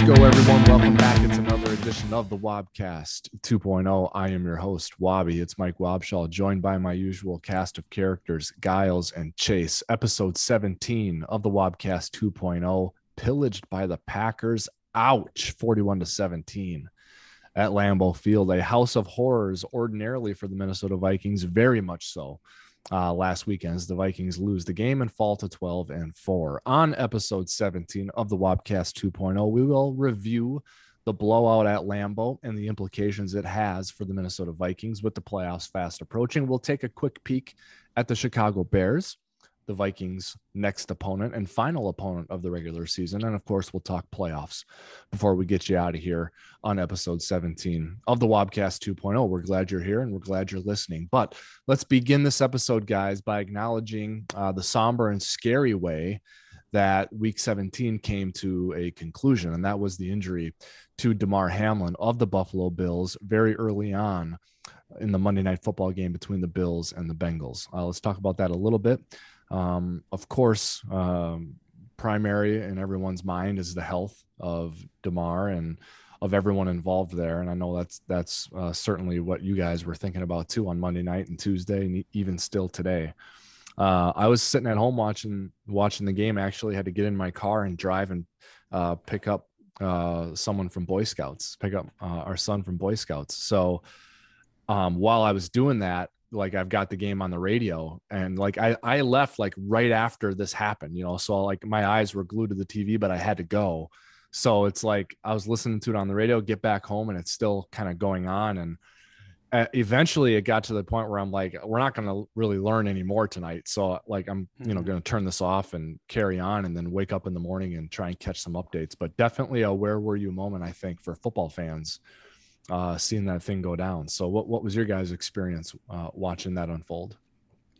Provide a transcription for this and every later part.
Let's go, everyone. Welcome back. It's another edition of the Wobcast 2.0. I am your host, Wobby. It's Mike Wobschall, joined by my usual cast of characters, Gyles and Chase. Episode 17 of the Wobcast 2.0, pillaged by the Packers. Ouch, 41 to 17 at Lambeau Field, a house of horrors ordinarily for the Minnesota Vikings, very much so uh, last weekend as the Vikings lose the game and fall to 12 and 4. On episode 17 of the Wobcast 2.0, we will review the blowout at Lambeau and the implications it has for the Minnesota Vikings with the playoffs fast approaching. We'll take a quick peek at the Chicago Bears the Vikings' next opponent and final opponent of the regular season. And of course, we'll talk playoffs before we get you out of here on episode 17 of the Wobcast 2.0. We're glad you're here and we're glad you're listening. But let's begin this episode, guys, by acknowledging uh, the somber and scary way that week 17 came to a conclusion, and that was the injury to Damar Hamlin of the Buffalo Bills very early on in the Monday night football game between the Bills and the Bengals. Uh, let's talk about that a little bit. Um, of course, um, primary in everyone's mind is the health of Damar and of everyone involved there. And I know that's that's uh, certainly what you guys were thinking about too on Monday night and Tuesday, and even still today. Uh, I was sitting at home watching watching the game. Actually had to get in my car and drive and uh, pick up uh, someone from Boy Scouts, pick up uh, our son from Boy Scouts. So um, while I was doing that, like I've got the game on the radio and like I I left like right after this happened, you know. So like my eyes were glued to the TV, but I had to go. So it's like I was listening to it on the radio, get back home and it's still kind of going on and uh, eventually it got to the point where I'm like we're not going to really learn anymore tonight. So like I'm, you know, mm-hmm. going to turn this off and carry on and then wake up in the morning and try and catch some updates. But definitely a where were you moment I think for football fans uh, seeing that thing go down. So, what what was your guys' experience uh, watching that unfold?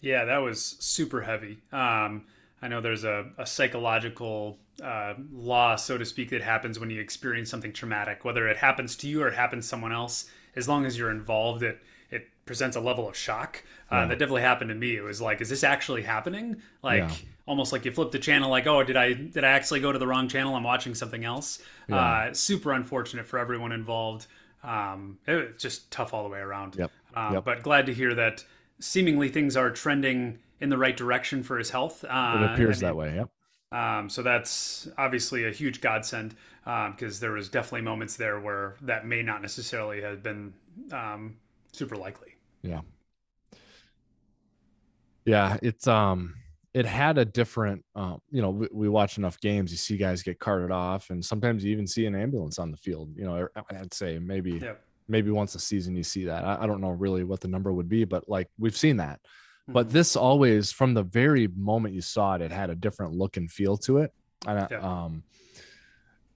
Yeah, that was super heavy. Um, I know there's a, a psychological uh, law, so to speak, that happens when you experience something traumatic, whether it happens to you or it happens to someone else. As long as you're involved, it it presents a level of shock. Uh, yeah. That definitely happened to me. It was like, is this actually happening? Like yeah. almost like you flip the channel, like, oh, did I did I actually go to the wrong channel? I'm watching something else. Yeah. Uh, super unfortunate for everyone involved. Um, it was just tough all the way around. Yep. Uh, yep. But glad to hear that seemingly things are trending in the right direction for his health. Uh, it appears that way. Yep. Um, so that's obviously a huge godsend because um, there was definitely moments there where that may not necessarily have been um, super likely. Yeah. Yeah, it's um it had a different um, you know we, we, watch enough games you see guys get carted off and sometimes you even see an ambulance on the field you know er, i'd say maybe yep. maybe once a season you see that I, I, don't know really what the number would be but like we've seen that mm-hmm. but this always from the very moment you saw it it had a different look and feel to it and yep. um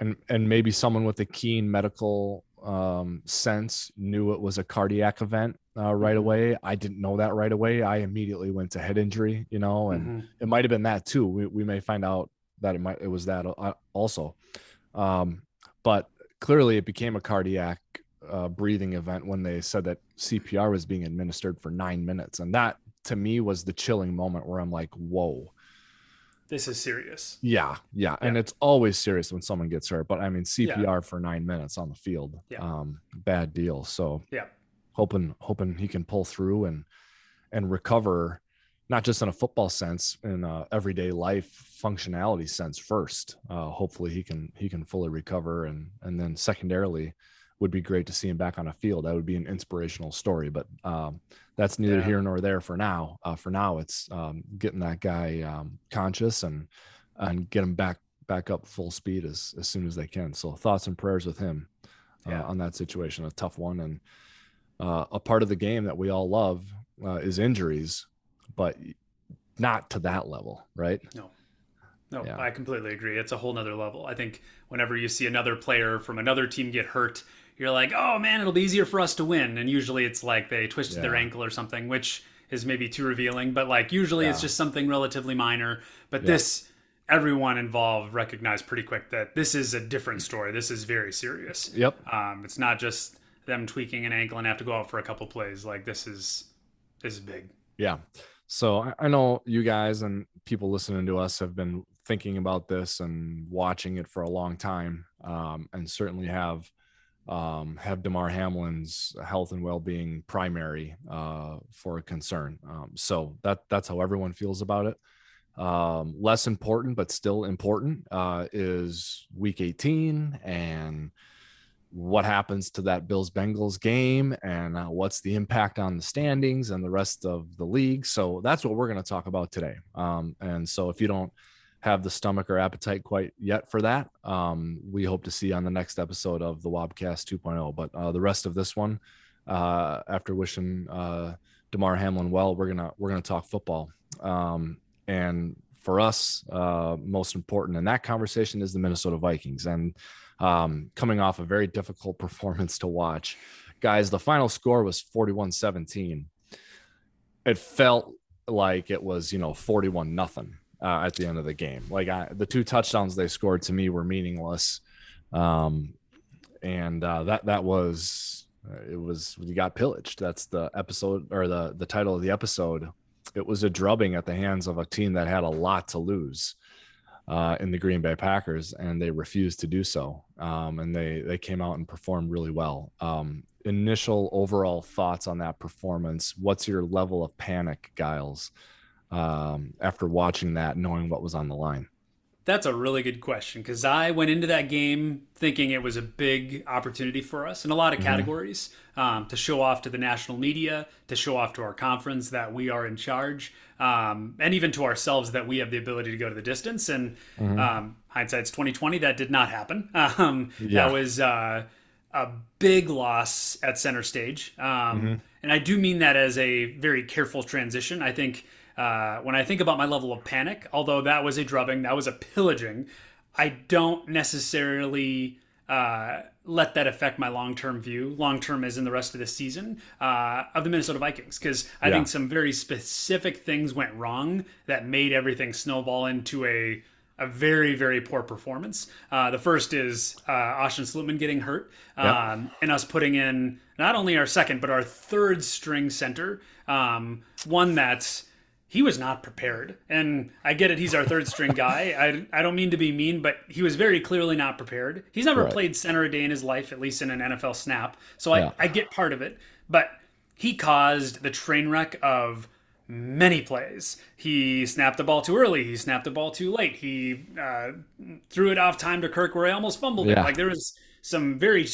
and and maybe someone with a keen medical um, sense knew it was a cardiac event uh, right mm-hmm. away. I didn't know that right away. I immediately went to head injury, you know, and mm-hmm. it might have been that too. We, we may find out that it might it was that uh, also, um, but clearly it became a cardiac uh, breathing event when they said that CPR was being administered for nine minutes, and that to me was the chilling moment where I'm like, whoa this is serious. Yeah, yeah, yeah, and it's always serious when someone gets hurt. But I mean, CPR yeah. for nine minutes on the field, yeah. um, bad deal. So yeah, hoping hoping he can pull through and and recover, not just in a football sense, in a everyday life functionality sense first. Uh, hopefully he can he can fully recover, and and then secondarily, would be great to see him back on a field. That would be an inspirational story. But um, that's neither yeah. here nor there for now. Uh, for now, it's um, getting that guy um, conscious and and get him back back up full speed as as soon as they can. So thoughts and prayers with him uh, yeah. on that situation. A tough one and uh, a part of the game that we all love uh, is injuries, but not to that level, right? No. No, yeah. I completely agree. It's a whole nother level. I think whenever you see another player from another team get hurt, you're like, oh man, it'll be easier for us to win. And usually it's like they twisted yeah. their ankle or something, which is maybe too revealing. But like usually yeah. it's just something relatively minor. But this, everyone involved recognized pretty quick that this is a different story. This is very serious. Yep. Um, it's not just them tweaking an ankle and have to go out for a couple plays. Like this is this is big. Yeah. So I know you guys and people listening to us have been thinking about this and watching it for a long time. um, and certainly have um, have Damar Hamlin's health and well being primary uh, for a concern. Um, so that that's how everyone feels about it. Um, less important, but still important, uh, is Week 18 and what happens to that Bills Bengals game and uh, what's the impact on the standings and the rest of the league. So that's what we're going to talk about today. Um, and so if you don't have the stomach or appetite quite yet for that, um, we hope to see on the next episode of the Wobcast 2.0. But uh, the rest of this one, uh, after wishing uh, Damar Hamlin well, we're gonna we're gonna talk football. Um, and for us, uh, most important in that conversation is the Minnesota Vikings. And um, coming off a very difficult performance to watch. Guys, the final score was 41 17. It felt like it was, you know, 41 nothing uh, at the end of the game. Like I, the two touchdowns they scored to me were meaningless. Um, and uh, that, that was, uh, it was, you got pillaged. That's the episode or the, the title of the episode. It was a drubbing at the hands of a team that had a lot to lose uh, in the Green Bay Packers, and they refused to do so. Um, and they they came out and performed really well. Um, initial overall thoughts on that performance. What's your level of panic, Gyles, um, after watching that, knowing what was on the line? That's a really good question because I went into that game thinking it was a big opportunity for us in a lot of mm-hmm. categories um, to show off to the national media, to show off to our conference that we are in charge, um, and even to ourselves that we have the ability to go to the distance. And mm-hmm. um, hindsight's twenty twenty. That did not happen. Um, yeah. That was uh, a big loss at center stage, um, mm-hmm. and I do mean that as a very careful transition. I think uh, when I think about my level of panic, although that was a drubbing, that was a pillaging, I don't necessarily uh, let that affect my long term view, long term is in the rest of the season, uh, of the Minnesota Vikings. Because I yeah. think some very specific things went wrong that made everything snowball into a a very very poor performance. Uh, the first is uh, Austin Schlottmann getting hurt, um, yep. and us putting in not only our second but our third string center, um, one that's he was not prepared. And I get it, he's our third string guy. I, I don't mean to be mean, but he was very clearly not prepared. He's never right. played center a day in his life, at least in an NFL snap. So I, yeah. I get part of it. But he caused the train wreck of many plays. He snapped the ball too early. He snapped the ball too late. He uh, threw it off time to Kirk where I almost fumbled yeah. it. Like there was some very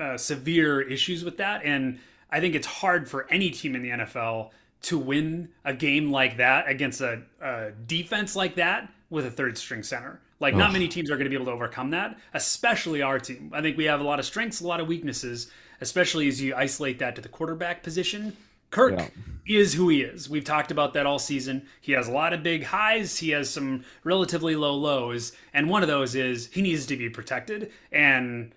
uh, severe issues with that. And I think it's hard for any team in the NFL to win a game like that against a, a defense like that with a third string center. Like, not many teams are going to be able to overcome that, especially our team. I think we have a lot of strengths, a lot of weaknesses, especially as you isolate that to the quarterback position. Kirk yeah. is who he is. We've talked about that all season. He has a lot of big highs, he has some relatively low lows, and one of those is he needs to be protected. And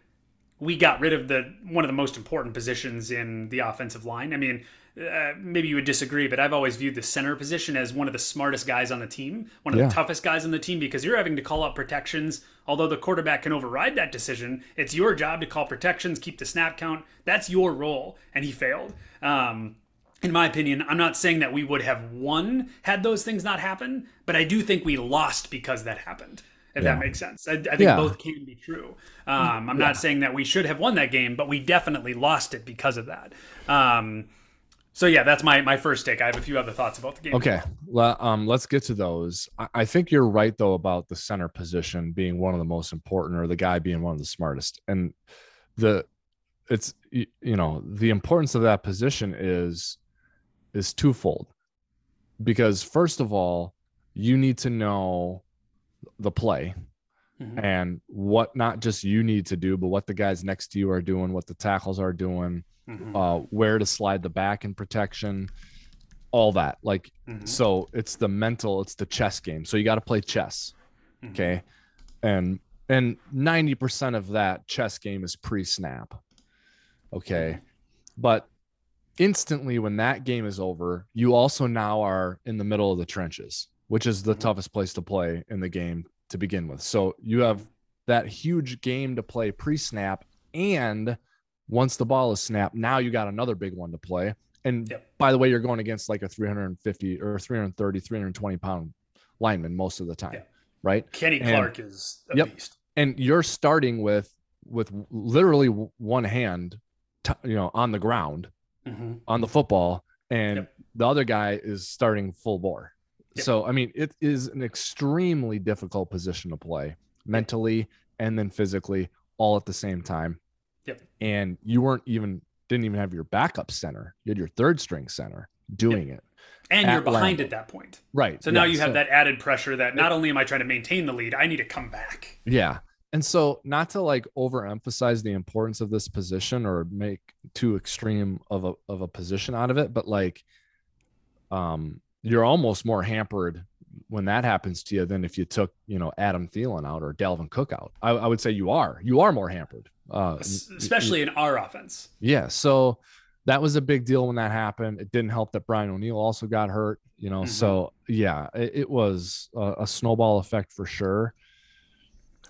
we got rid of the one of the most important positions in the offensive line. I mean, uh, maybe you would disagree, but I've always viewed the center position as one of the smartest guys on the team, one of yeah. the toughest guys on the team, because you're having to call out protections. Although the quarterback can override that decision, it's your job to call protections, keep the snap count. That's your role, and he failed. Um, in my opinion, I'm not saying that we would have won had those things not happened, but I do think we lost because that happened. If yeah. that makes sense, I, I think yeah. both can be true. Um, I'm not saying that we should have won that game, but we definitely lost it because of that. Um, so yeah, that's my my first take. I have a few other thoughts about the game. Okay, well, um, let's get to those. I, I think you're right though about the center position being one of the most important, or the guy being one of the smartest. And the it's you know the importance of that position is is twofold. Because first of all, you need to know the play mm-hmm. and what not just you need to do, but what the guys next to you are doing, what the tackles are doing mm-hmm. uh, where to slide the back in protection, all that. Like, mm-hmm. so it's the mental, it's the chess game. So you got to play chess. Mm-hmm. Okay. And, and 90% of that chess game is pre snap. Okay. Mm-hmm. But instantly when that game is over, you also now are in the middle of the trenches, which is the mm-hmm. toughest place to play in the game to begin with. So you have that huge game to play pre snap and once the ball is snapped, now you got another big one to play. And yep. by the way, you're going against like a 350 or 330, 320 pound lineman most of the time, right? Kenny Clark and, is a yep. beast. And you're starting with with literally one hand, t- you know, on the ground mm-hmm. on the football, and yep. the other guy is starting full bore. Yep. So I mean, it is an extremely difficult position to play mentally and then physically all at the same time. Yep. And you weren't even didn't even have your backup center. You had your third string center doing yep. it. And you're behind at that point. Right. So now yeah, you have so, that added pressure that not only am I trying to maintain the lead, I need to come back. Yeah. And so not to like overemphasize the importance of this position or make too extreme of a of a position out of it, but like um you're almost more hampered when that happens to you than if you took, you know, Adam Thielen out or Dalvin Cook out. I, I would say you are. You are more hampered. Uh, especially you, in our offense. Yeah. So that was a big deal when that happened. It didn't help that Brian O'Neill also got hurt, you know. Mm-hmm. So yeah, it, it was a, a, snowball effect for sure.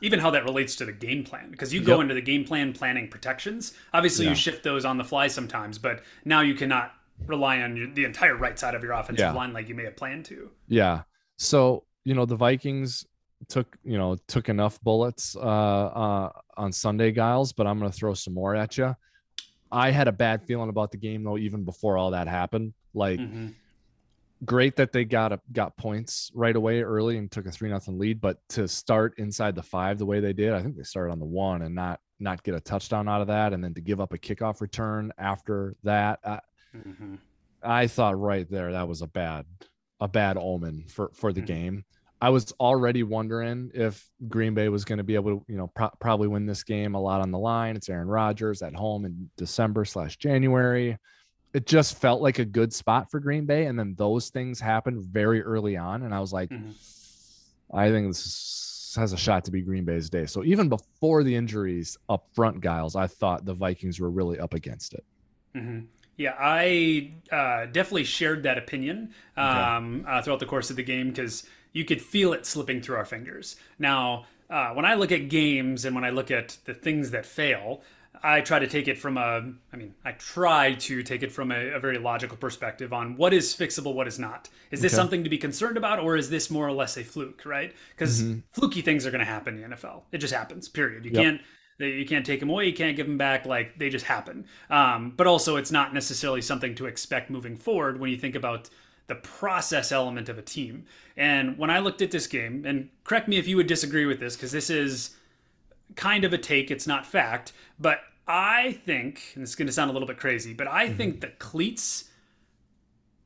Even how that relates to the game plan, because you go yep. into the game plan planning protections. Obviously, yeah. you shift those on the fly sometimes, but now you cannot rely on your, the entire right side of your offensive yeah. line like you may have planned to. Yeah. So you know the Vikings took you know took enough bullets uh, uh, on Sunday, Gyles, but I'm going to throw some more at you. I had a bad feeling about the game though, even before all that happened. Like, mm-hmm. great that they got a, got points right away early and took a three nothing lead, but to start inside the five the way they did, I think they started on the one and not not get a touchdown out of that, and then to give up a kickoff return after that. I, mm-hmm. I thought right there that was a bad a bad omen for for the mm-hmm. game. I was already wondering if Green Bay was going to be able to, you know, pro- probably win this game a lot on the line. It's Aaron Rodgers at home in December slash January. It just felt like a good spot for Green Bay, and then those things happened very early on, and I was like, mm-hmm. I think this has a shot to be Green Bay's day. So even before the injuries up front, Gyles, I thought the Vikings were really up against it. Mm-hmm. Yeah, I uh, definitely shared that opinion um, okay. uh, throughout the course of the game because you could feel it slipping through our fingers. Now, uh, when I look at games and when I look at the things that fail, I try to take it from a, I mean, I try to take it from a, a very logical perspective on what is fixable, what is not. Is this okay. something to be concerned about, or is this more or less a fluke, right? Because mm-hmm. fluky things are going to happen in the NFL. It just happens, period. You yep. can't you can't take them away you can't give them back like they just happen um, but also it's not necessarily something to expect moving forward when you think about the process element of a team. And when I looked at this game, and correct me if you would disagree with this, because this is kind of a take, it's not fact, but I think, and it's going to sound a little bit crazy, but I mm-hmm. think the cleats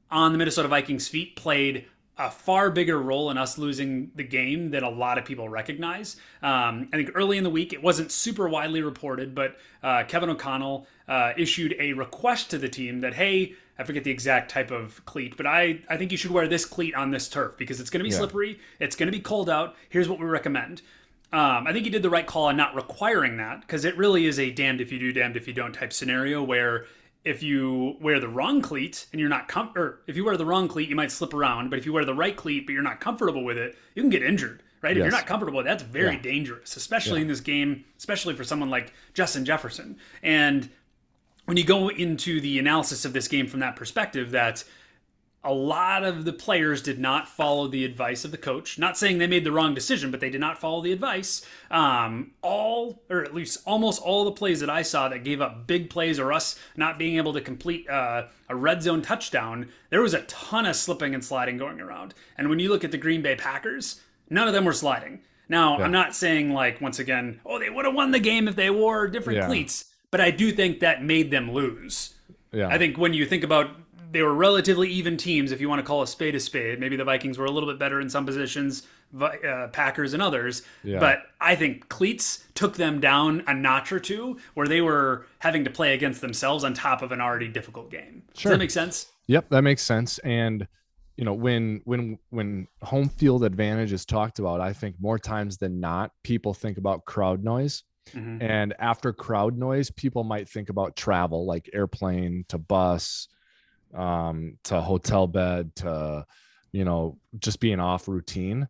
on the Minnesota Vikings feet played a far bigger role in us losing the game than a lot of people recognize. Um, I think early in the week, it wasn't super widely reported, but uh, Kevin O'Connell uh, issued a request to the team that, hey, I forget the exact type of cleat, but I, I think you should wear this cleat on this turf because it's going to be yeah. slippery. It's going to be cold out. Here's what we recommend. Um, I think he did the right call on not requiring that because it really is a damned if you do, damned if you don't type scenario where if you wear the wrong cleat and you're not com- or if you wear the wrong cleat, you might slip around. But if you wear the right cleat but you're not comfortable with it, you can get injured. Right? Yes. If you're not comfortable, that's very yeah. dangerous, especially yeah. in this game, especially for someone like Justin Jefferson. And when you go into the analysis of this game from that perspective, that a lot of the players did not follow the advice of the coach. Not saying they made the wrong decision, but they did not follow the advice. Um, all, or at least almost all the plays that I saw that gave up big plays or us not being able to complete uh, a red zone touchdown, there was a ton of slipping and sliding going around. And when you look at the Green Bay Packers, none of them were sliding. Now, yeah. I'm not saying, like, once again, oh, they would have won the game if they wore different yeah. cleats but I do think that made them lose. Yeah. I think when you think about they were relatively even teams, if you want to call a spade a spade. Maybe the Vikings were a little bit better in some positions, uh, Packers and others. Yeah. But I think cleats took them down a notch or two, where they were having to play against themselves on top of an already difficult game. Sure. Does that make sense? Yep, that makes sense. And you know, when when when home field advantage is talked about, I think more times than not, people think about crowd noise. Mm-hmm. And after crowd noise, people might think about travel, like airplane to bus, um, to hotel bed, to, you know, just being off routine.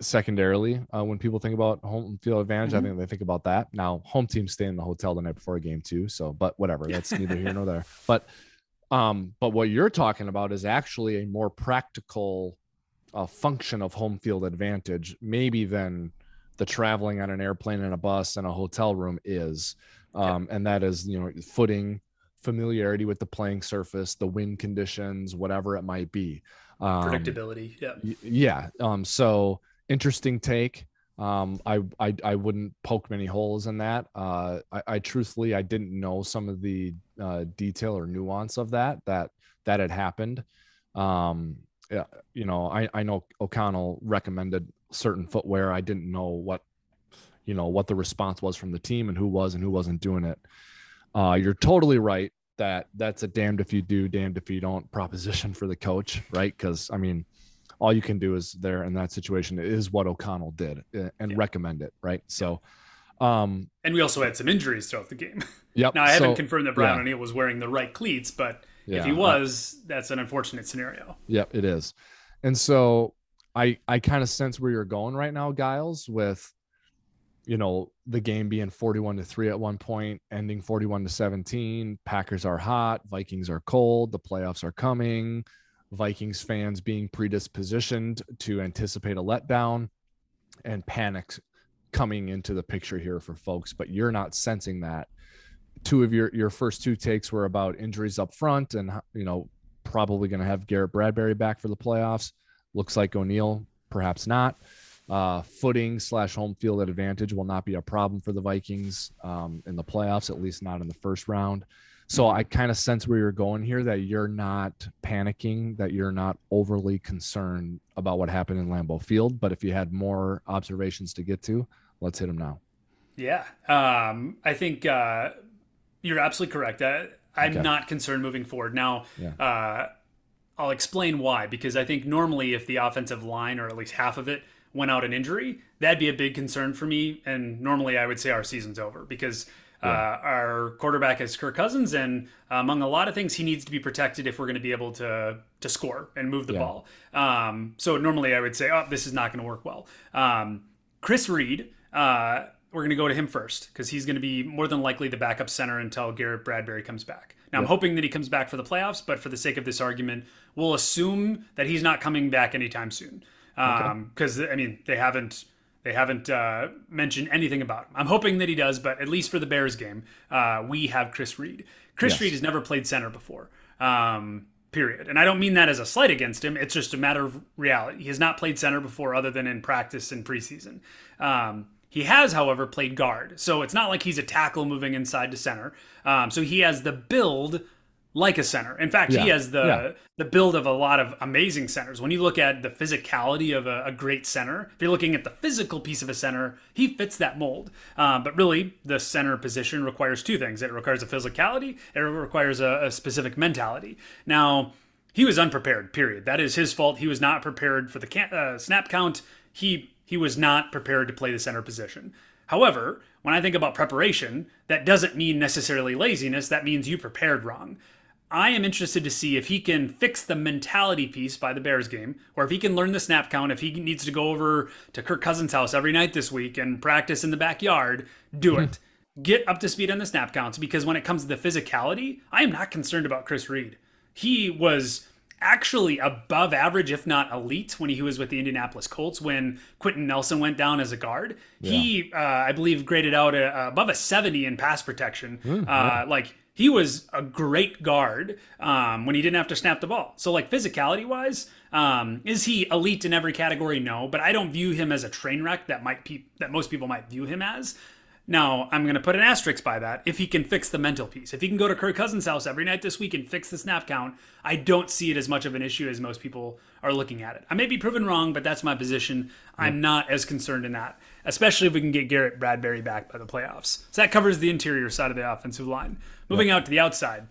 Secondarily, uh, when people think about home field advantage, mm-hmm. I think they think about that. Now, home teams stay in the hotel the night before a game too. So, but whatever, that's neither here nor there. But, um, but what you're talking about is actually a more practical uh, function of home field advantage, maybe than the traveling on an airplane and a bus and a hotel room is. Um, and that is, you know, footing, familiarity with the playing surface, the wind conditions, whatever it might be. Um, Predictability. Yeah. Y- yeah. Um, so interesting take. Um, I, I, I wouldn't poke many holes in that. Uh, I, I truthfully, I didn't know some of the uh, detail or nuance of that, that, that had happened. Um, yeah, you know, I, I know O'Connell recommended certain footwear. I didn't know what, you know, what the response was from the team and who was and who wasn't doing it. Uh, you're totally right that that's a damned if you do, damned if you don't proposition for the coach, right? Because I mean, all you can do is there in that situation is what O'Connell did eh, and yeah. recommend it, right? So, um, and we also had some injuries throughout the game. Yep. now I haven't so, confirmed that Brian yeah. O'Neill was wearing the right cleats, but yeah, if he was, I, that's an unfortunate scenario. Yep, it is. And so I I kind of sense where you're going right now, Gyles, with you know the game being 41 to 3 at one point ending 41 to 17 packers are hot vikings are cold the playoffs are coming vikings fans being predispositioned to anticipate a letdown and panic coming into the picture here for folks. But you're not sensing that. Two of your your first two takes were about injuries up front and you know probably going to have garrett bradbury back for the playoffs. Looks like o'neill perhaps not uh, footing slash home field advantage will not be a problem for the Vikings um, in the playoffs, at least not in the first round. So I kind of sense where you're going here that you're not panicking, that you're not overly concerned about what happened in Lambeau Field. But if you had more observations to get to, let's hit them now. Yeah. Um, I think uh, you're absolutely correct. Uh, I'm okay. not concerned moving forward. Now, yeah. uh, I'll explain why, because I think normally if the offensive line, or at least half of it, went out an injury, that'd be a big concern for me. And normally I would say our season's over because uh, our quarterback is Kirk Cousins, and among a lot of things, he needs to be protected if we're going to be able to to score and move the yeah. ball. Um, so normally I would say, oh, this is not going to work well. Um, Chris Reed. Uh, we're going to go to him first because he's going to be more than likely the backup center until Garrett Bradbury comes back. Now, I'm hoping that he comes back for the playoffs, but for the sake of this argument, we'll assume that he's not coming back anytime soon because um, I mean they haven't they haven't uh, mentioned anything about him. I'm hoping that he does, but at least for the Bears game, uh, we have Chris Reed. Chris yes. Reed has never played center before. Um, period. And I don't mean that as a slight against him. It's just a matter of reality. He has not played center before, other than in practice and preseason. Um, he has, however, played guard, so it's not like he's a tackle moving inside to center. Um, so he has the build like a center. In fact, yeah. he has the yeah. the build of a lot of amazing centers. When you look at the physicality of a, a, great center, if you're looking at the physical piece of a center, he fits that mold. Um, but really, the center position requires two things: it requires a physicality, it requires a, a specific mentality. Now, he was unprepared. Period. That is his fault. He was not prepared for the can- uh, snap count. He he was not prepared to play the center position. However, when I think about preparation, that doesn't mean necessarily laziness. That means you prepared wrong. I am interested to see if he can fix the mentality piece by the Bears game, or if he can learn the snap count. If he needs to go over to Kirk Cousins' house every night this week and practice in the backyard, do it. Get up to speed on the snap counts because when it comes to the physicality, I am not concerned about Chris Reed. He was actually above average, if not elite, when he was with the Indianapolis Colts when Quenton Nelson went down as a guard. Yeah. He, uh, I believe, graded out a, above a 70 in pass protection. Mm, uh, Like he was a great guard um, when he didn't have to snap the ball. So, like physicality wise, um, is he elite in every category? No, but I don't view him as a train wreck that might pe- that most people might view him as. Now, I'm going to put an asterisk by that if he can fix the mental piece. If he can go to Kirk Cousins' house every night this week and fix the snap count, I don't see it as much of an issue as most people are looking at it. I may be proven wrong, but that's my position. I'm mm. not as concerned in that, especially if we can get Garrett Bradbury back by the playoffs. So that covers the interior side of the offensive line. Moving yep. out to the outside.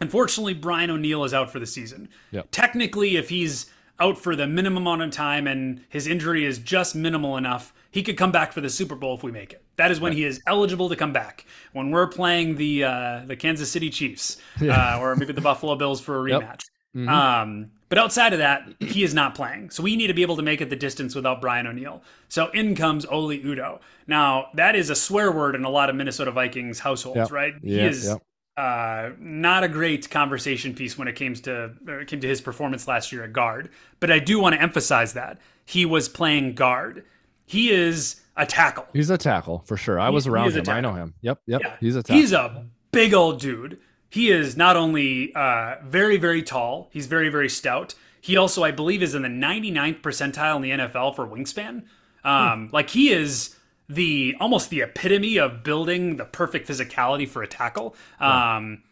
Unfortunately, Brian O'Neill is out for the season. Yep. Technically, if he's out for the minimum amount of time and his injury is just minimal enough, he could come back for the Super Bowl if we make it. That is when he is eligible to come back. When we're playing the uh, the Kansas City Chiefs yeah. uh, or maybe the Buffalo Bills for a rematch. Yep. Mm-hmm. Um, but outside of that, he is not playing. So we need to be able to make it the distance without Brian O'Neill. So in comes Oli Udoh. Now, that is a swear word in a lot of Minnesota Vikings households, yep. right? He is yep. uh, not a great conversation piece when it came to uh, came to his performance last year at guard. But I do want to emphasize that he was playing guard. He is a tackle. He's a tackle for sure. I was around him. I know him. Yep, yep. Yeah. He's a tackle. He's a big old dude. He is not only uh, very, very tall, he's very, very stout. He also, I believe, is in the 99th percentile in the NFL for wingspan. Um, hmm. Like he is the almost the epitome of building the perfect physicality for a tackle. Um,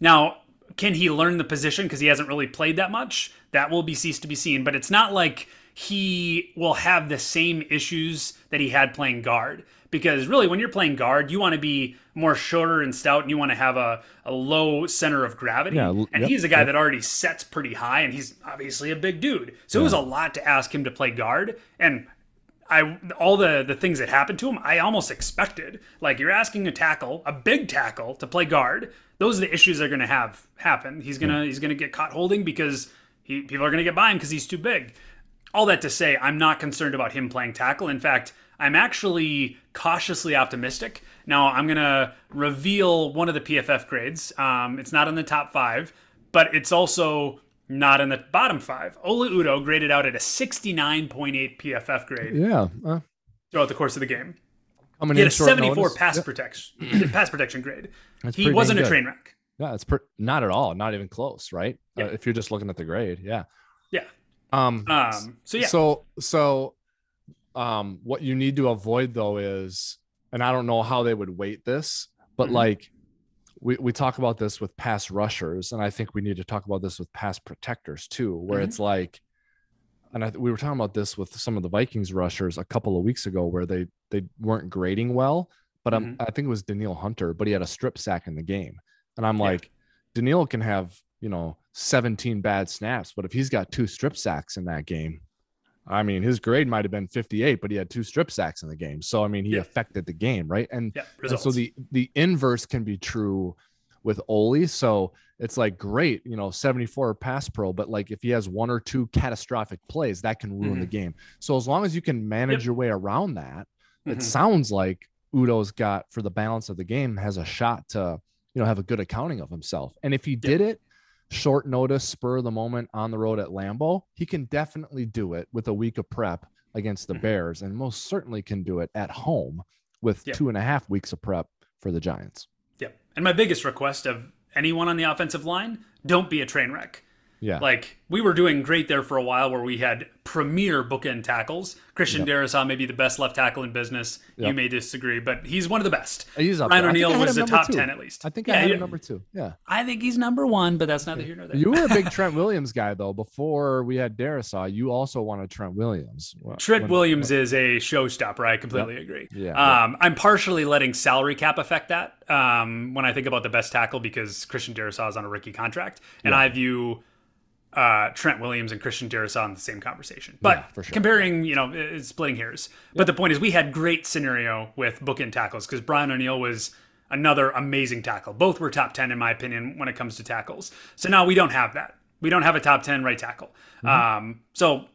Now, can he learn the position because he hasn't really played that much? That will be ceased to be seen. But it's not like he will have the same issues that he had playing guard. Because really, when you're playing guard, you want to be more shorter and stout, and you want to have a, a low center of gravity. Yeah, and yep, he's a guy yep. that already sets pretty high, and he's obviously a big dude. So yeah. it was a lot to ask him to play guard. And I all the the things that happened to him, I almost expected. Like you're asking a tackle, a big tackle, to play guard. Those are the issues that are going to have happen. He's gonna yeah. he's gonna get caught holding because he, people are going to get by him because he's too big. All that to say, I'm not concerned about him playing tackle. In fact, I'm actually cautiously optimistic. Now I'm going to reveal one of the PFF grades. Um, it's not in the top five, but it's also not in the bottom five. Oli Udoh graded out at a 69.8 PFF grade. Yeah. Uh, throughout the course of the game. he had a 74 notice. pass yeah. protection pass protection grade. That's he wasn't a train wreck. Yeah, it's per- not at all, not even close, right? Uh, yeah. Uh, if you're just looking at the grade, yeah. Yeah. Um, um so yeah. So so um what you need to avoid though is and I don't know how they would weight this, but mm-hmm. like we, we talk about this with pass rushers, and I think we need to talk about this with pass protectors too, where mm-hmm. it's like, and I, we were talking about this with some of the Vikings rushers a couple of weeks ago, where they they weren't grading well, but mm-hmm. I think it was Danielle Hunter, but he had a strip sack in the game, and I'm yeah. like, Danielle can have you know 17 bad snaps, but if he's got two strip sacks in that game, I mean, his grade might have been 58, but he had two strip sacks in the game. So I mean, he yeah. affected the game, right? And, yeah, and, so the the inverse can be true with Oli. So it's like great, you know, 74 pass pro, but like if he has one or two catastrophic plays, that can ruin mm-hmm. the game. So as long as you can manage yep. your way around that, mm-hmm. it sounds like Udoh's got for the balance of the game has a shot to, you know, have a good accounting of himself. And if he yep. did it short notice, spur of the moment on the road at Lambeau, he can definitely do it with a week of prep against the mm-hmm. Bears, and most certainly can do it at home with yep. two and a half weeks of prep for the Giants. Yep. And my biggest request of anyone on the offensive line don't be a train wreck. Yeah. Like we were doing great there for a while where we had premier bookend tackles. Christian yep. Darrisaw may be the best left tackle in business. Yep. You may disagree, but he's one of the best. He's up Ryan O'Neill was the top two. 10 at least. I think yeah, I had him number two. Yeah. I think he's number one, but that's neither here nor there. You were a big Trent Williams guy though. Before we had Darrisaw, you also wanted Trent Williams. Trent when, Williams when, is a showstopper. I completely yep. agree. Yeah, um, I'm partially letting salary cap affect that um, when I think about the best tackle because Christian Darrisaw is on a rookie contract. And I view uh, Trent Williams and Christian Darrisaw in the same conversation. But yeah, sure. comparing, you know, splitting hairs. But the point is, we had great scenario with bookend tackles because Brian O'Neill was another amazing tackle. Both were top 10, in my opinion, when it comes to tackles. So now we don't have that. We don't have a top 10 right tackle. Mm-hmm. Um, so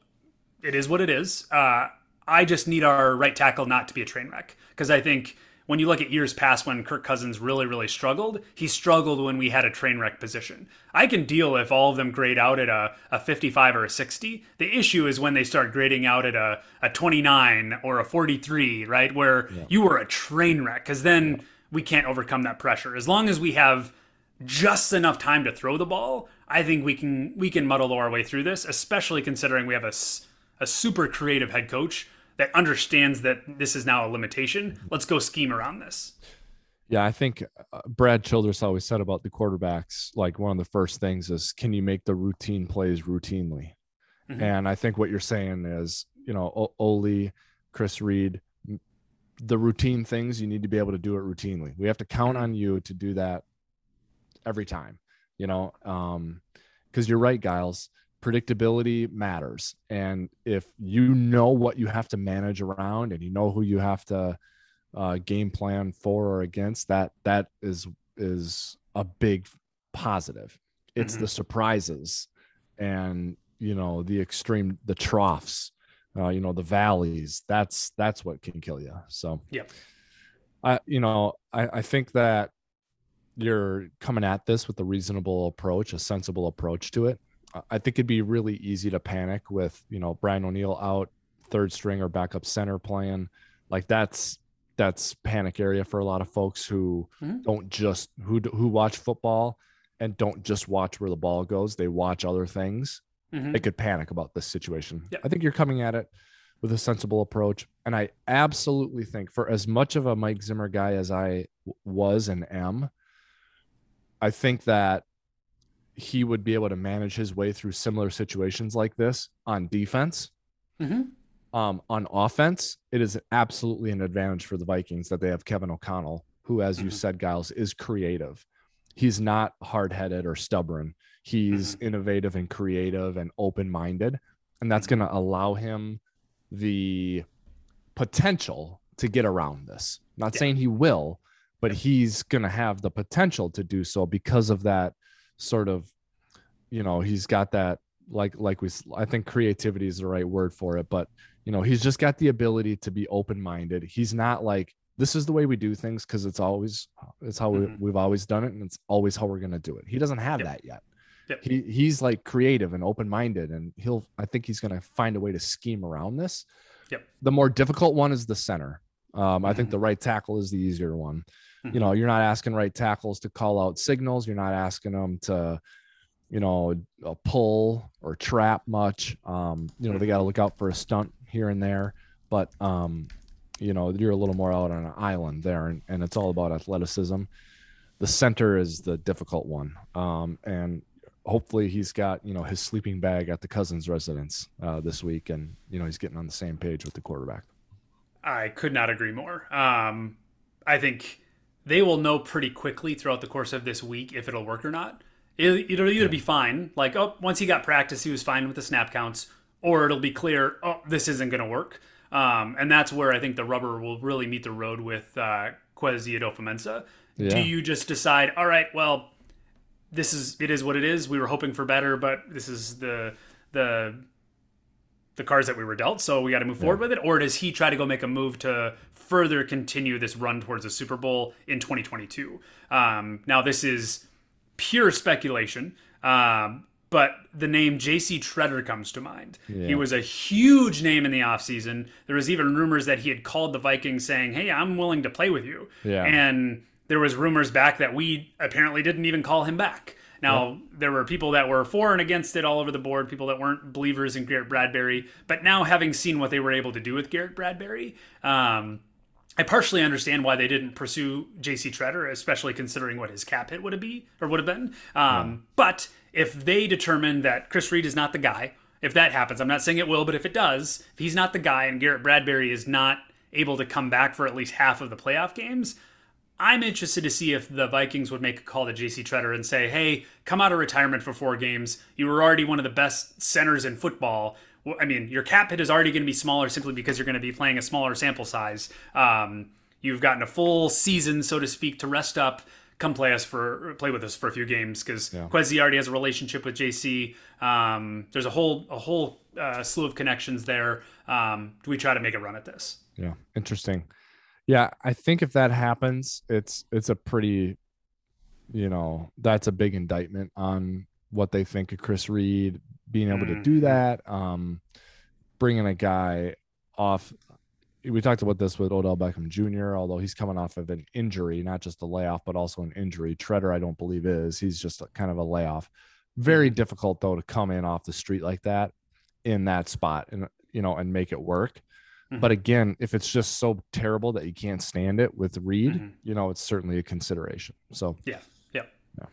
it is what it is. Uh, I just need our right tackle not to be a train wreck because I think when you look at years past when Kirk Cousins really, really struggled, he struggled when we had a train wreck position. I can deal if all of them grade out at a, a 55 or a 60. The issue is when they start grading out at a, a 29 or a 43, right? Where yeah. you were a train wreck, because then yeah. we can't overcome that pressure. As long as we have just enough time to throw the ball, I think we can we can muddle our way through this, especially considering we have a, a super creative head coach that understands that this is now a limitation. Let's go scheme around this. Yeah, I think uh, Brad Childress always said about the quarterbacks, like one of the first things is can you make the routine plays routinely? Mm-hmm. And I think what you're saying is, you know, Oli, Chris Reed, the routine things you need to be able to do it routinely. We have to count mm-hmm. on you to do that every time, you know, um, because you're right, Gyles predictability matters. And if you know what you have to manage around and you know who you have to uh, game plan for or against, that that is is a big positive. It's mm-hmm. the surprises and you know the extreme the troughs uh, you know the valleys that's that's what can kill you so yeah i you know i i think that you're coming at this with a reasonable approach a sensible approach to it I think it'd be really easy to panic with, you know, Brian O'Neill out, third string or backup center playing. like that's that's panic area for a lot of folks who Mhm. don't just who who watch football and don't just watch where the ball goes. They watch other things. Mhm. They could panic about this situation. Yeah. I think you're coming at it with a sensible approach, and I absolutely think for as much of a Mike Zimmer guy as I w- was and am, I think that he would be able to manage his way through similar situations like this on defense. Mhm. Um, on offense, it is absolutely an advantage for the Vikings that they have Kevin O'Connell, who, as you Mhm. said, Gyles, is creative. He's not hard headed or stubborn. He's innovative and creative and open minded. And that's Mhm. going to allow him the potential to get around this. Not Yeah. saying he will, but he's going to have the potential to do so because of that sort of, you know, he's got that like like we I think creativity is the right word for it, but you know, he's just got the ability to be open minded. He's not like this is the way we do things because it's always it's how Mhm. we, we've always done it and it's always how we're going to do it. He doesn't have Yep. that yet. Yep. He he's like creative and open minded, and he'll I think he's going to find a way to scheme around this. Yep. The more difficult one is the center. Um, I think Mhm. the right tackle is the easier one. You know, you're not asking right tackles to call out signals. You're not asking them to, you know, uh, pull or trap much. Um, you know, they got to look out for a stunt here and there, but um, you know, you're a little more out on an island there, and, and it's all about athleticism. The center is the difficult one, um, and hopefully he's got you know his sleeping bag at the Cousins' residence uh, this week, and you know he's getting on the same page with the quarterback. I could not agree more. Um, I think they will know pretty quickly throughout the course of this week if it'll work or not. It, it'll either be fine, like oh, once he got practice, he was fine with the snap counts, or it'll be clear, oh, this isn't going to work. Um, and that's where I think the rubber will really meet the road with uh, Kwesi Adofo-Mensah. Yeah. Do you just decide, all right, well, this is it is what it is. We were hoping for better, but this is the the the cards that we were dealt, so we got to move forward with it? Or does he try to go make a move to further continue this run towards a Super Bowl in 2022? Um, now, this is pure speculation, um, but the name J.C. Tretter comes to mind. Yeah. He was a huge name in the offseason. There was even rumors that he had called the Vikings saying, hey, I'm willing to play with you. Yeah. And there was rumors back that we apparently didn't even call him back. Now there were people that were for and against it all over the board, people that weren't believers in Garrett Bradbury. But now having seen what they were able to do with Garrett Bradbury, um, I partially understand why they didn't pursue J.C. Tretter, especially considering what his cap hit would have be or would have been. Um, But if they determine that Chris Reed is not the guy, if that happens, I'm not saying it will, but if it does, if he's not the guy and Garrett Bradbury is not able to come back for at least half of the playoff games, I'm interested to see if the Vikings would make a call to JC Tretter and say, hey, come out of retirement for four games. You were already one of the best centers in football. Well, I mean, your cap hit is already going to be smaller simply because you're going to be playing a smaller sample size. Um, you've gotten a full season, so to speak, to rest up. Come play us for play with us for a few games because Yeah. Kwesi already has a relationship with JC. Um, there's a whole a whole uh, slew of connections there. Um, do we try to make a run at this? Yeah, interesting. Yeah, I think if that happens, it's it's a pretty, you know, that's a big indictment on what they think of Chris Reed being able to do Mhm. that. Um, bringing a guy off. We talked about this with Odell Beckham Jr. Although he's coming off of an injury, not just a layoff, but also an injury. Tretter, I don't believe is. He's just a, kind of a layoff. Very difficult though to come in off the street like that in that spot and you know and make it work. But again, if it's just so terrible that you can't stand it with Reed, Mhm. you know, it's certainly a consideration. So Yeah, yeah. Yeah.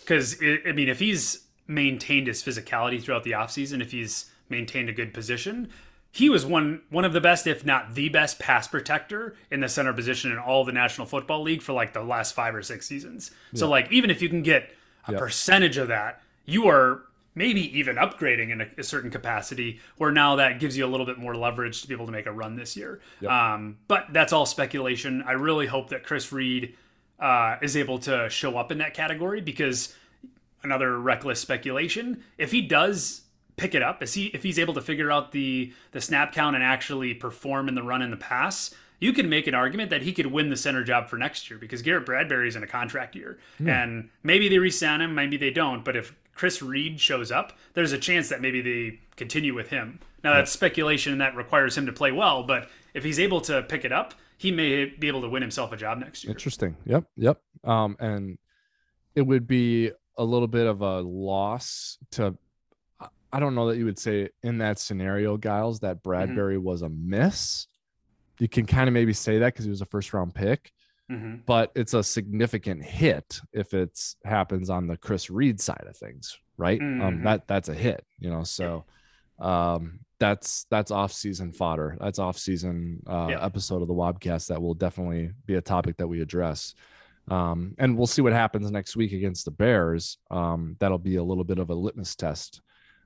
Because I mean, if he's maintained his physicality throughout the offseason, if he's maintained a good position, he was one one of the best, if not the best, pass protector in the center position in all the National Football League for like the last five or six seasons. So like, even if you can get a Yeah. percentage of that, you are maybe even upgrading in a, a certain capacity where now that gives you a little bit more leverage to be able to make a run this year. Um, but that's all speculation. I really hope that Chris Reed uh, is able to show up in that category because another reckless speculation. If he does pick it up, if he if he's able to figure out the the snap count and actually perform in the run and the pass, you can make an argument that he could win the center job for next year because Garrett Bradbury is in a contract year, and maybe they re-sign him, maybe they don't. But if Chris Reed shows up, there's a chance that maybe they continue with him. Now that's speculation and that requires him to play well, but if he's able to pick it up, he may be able to win himself a job next year. Interesting. Yep. Yep. Um, and it would be a little bit of a loss to I don't know that you would say in that scenario, Gyles, that mm-hmm. Bradbury mm-hmm. was a miss. You can kind of maybe say that because he was a first round pick, mm-hmm. but it's a significant hit if it happens on the Chris Reed side of things, right? Um, mm-hmm. Um, that that's a hit, you know. So um, that's that's off season fodder. That's off season uh, yeah. episode of the Wobcast that will definitely be a topic that we address. Um, and we'll see what happens next week against the Bears. Um, that'll be a little bit of a litmus test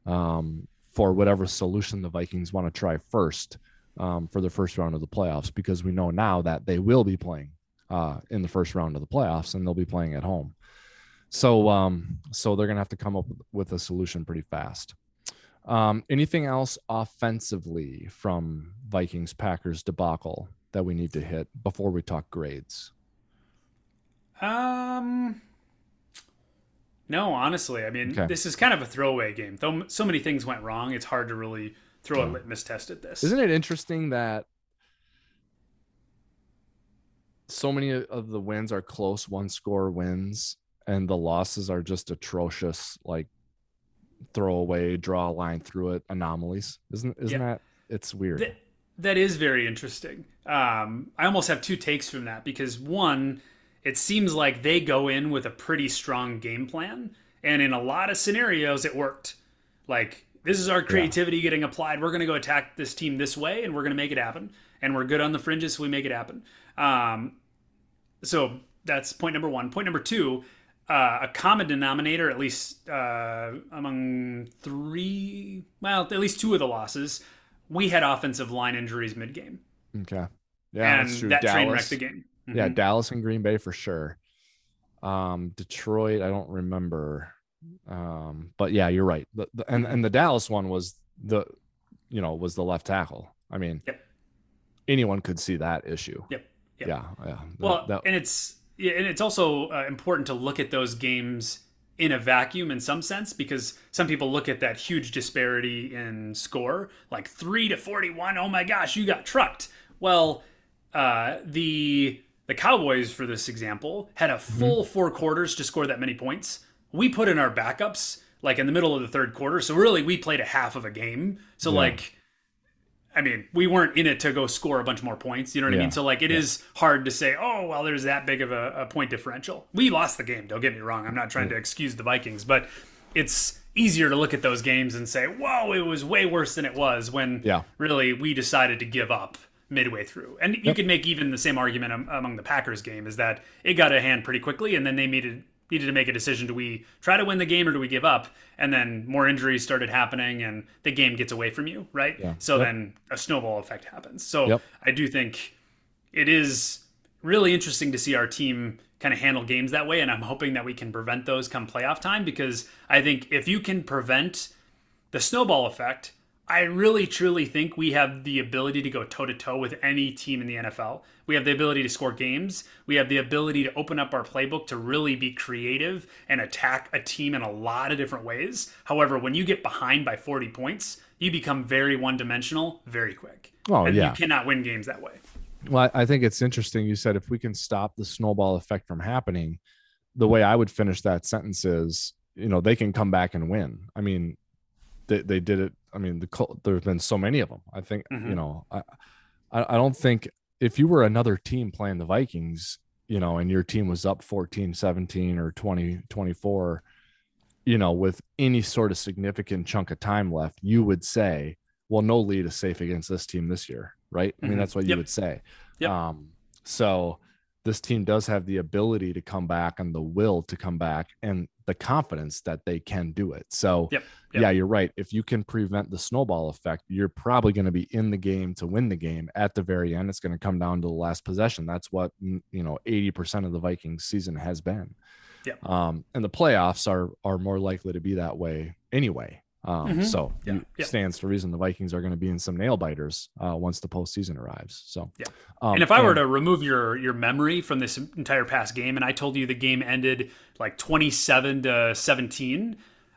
um, for whatever solution the Vikings want to try first um, for the first round of the playoffs, because we know now that they will be playing uh, in the first round of the playoffs and they'll be playing at home. So, um, so they're gonna have to come up with a solution pretty fast. Um, anything else offensively from Vikings Packers debacle that we need to hit before we talk grades? Um, no, honestly, I mean, okay. this is kind of a throwaway game. Though so many things went wrong, it's hard to really throw a litmus test at this. Isn't it interesting that so many of the wins are close one score wins and the losses are just atrocious like throwaway draw a line through it anomalies isn't isn't yeah. that it's weird that, that is very interesting um i almost have two takes from that because one it seems like they go in with a pretty strong game plan. And in a lot of scenarios, it worked. Like, this is our creativity yeah. getting applied. We're going to go attack this team this way, and we're going to make it happen. And we're good on the fringes, so we make it happen. Um, so that's point number one. Point number two, uh, a common denominator, at least uh, among three, well, at least two of the losses, we had offensive line injuries mid game. Okay. Yeah, and that Dallas. train wrecked the game. Mm-hmm. Yeah, Dallas and Green Bay for sure. Um, Detroit, I don't remember. Um, but yeah, you're right. The, the, and and the Dallas one was the, you know, was the left tackle. I mean, yep. anyone could see that issue. Yep. Yep. Yeah. Yeah. Well, that, and it's yeah, and it's also uh, important to look at those games in a vacuum in some sense because some people look at that huge disparity in score, like three to forty-one. Oh my gosh, you got trucked. Well, uh, the the Cowboys, for this example, had a full mm-hmm. four quarters to score that many points. We put in our backups like in the middle of the third quarter. So really, we played a half of a game. So yeah. like, I mean, we weren't in it to go score a bunch more points. You know what yeah. I mean? So like, it yeah. is hard to say, oh well, there's that big of a, a, point differential. We lost the game. Don't get me wrong. I'm not trying to excuse the Vikings, but it's easier to look at those games and say, whoa, it was way worse than it was when yeah. really we decided to give up midway through. And you yep. could make even the same argument among the Packers game is that it got a hand pretty quickly, and then they needed needed to make a decision: do we try to win the game or do we give up? And then more injuries started happening, and the game gets away from you, right? Yeah. So yep. then a snowball effect happens. So yep. I do think it is really interesting to see our team kind of handle games that way, and I'm hoping that we can prevent those come playoff time because I think if you can prevent the snowball effect I really truly think we have the ability to go toe to toe with any team in the NFL. We have the ability to score games. We have the ability to open up our playbook to really be creative and attack a team in a lot of different ways. However, when you get behind by 40 points, you become very one dimensional very quick. Oh, and yeah. You cannot win games that way. Well, I think it's interesting. You said if we can stop the snowball effect from happening, the way I would finish that sentence is, you know, they can come back and win. I mean, they, they did it. I mean, the there have been so many of them. I think mm-hmm. you know, I I don't think if you were another team playing the Vikings, you know, and your team was up 14, 17 or 20, 24, you know, with any sort of significant chunk of time left, you would say, well, no lead is safe against this team this year, right? Mm-hmm. I mean, mm-hmm. that's what yep. you would say. Yep. Um, so this team does have the ability to come back and the will to come back and the confidence that they can do it. So, yep, yep. yeah, you're right. If you can prevent the snowball effect, you're probably going to be in the game to win the game at the very end. It's going to come down to the last possession. That's what, you know, 80% of the Vikings season has been. Yeah. Um, and the playoffs are are more likely to be that way anyway. Um, mm-hmm. So yeah. it stands to reason the Vikings are going to be in some nail biters uh, once the postseason arrives. So yeah. Um, and if I were to remove your your memory from this entire past game, and I told you the game ended like twenty seven to seventeen,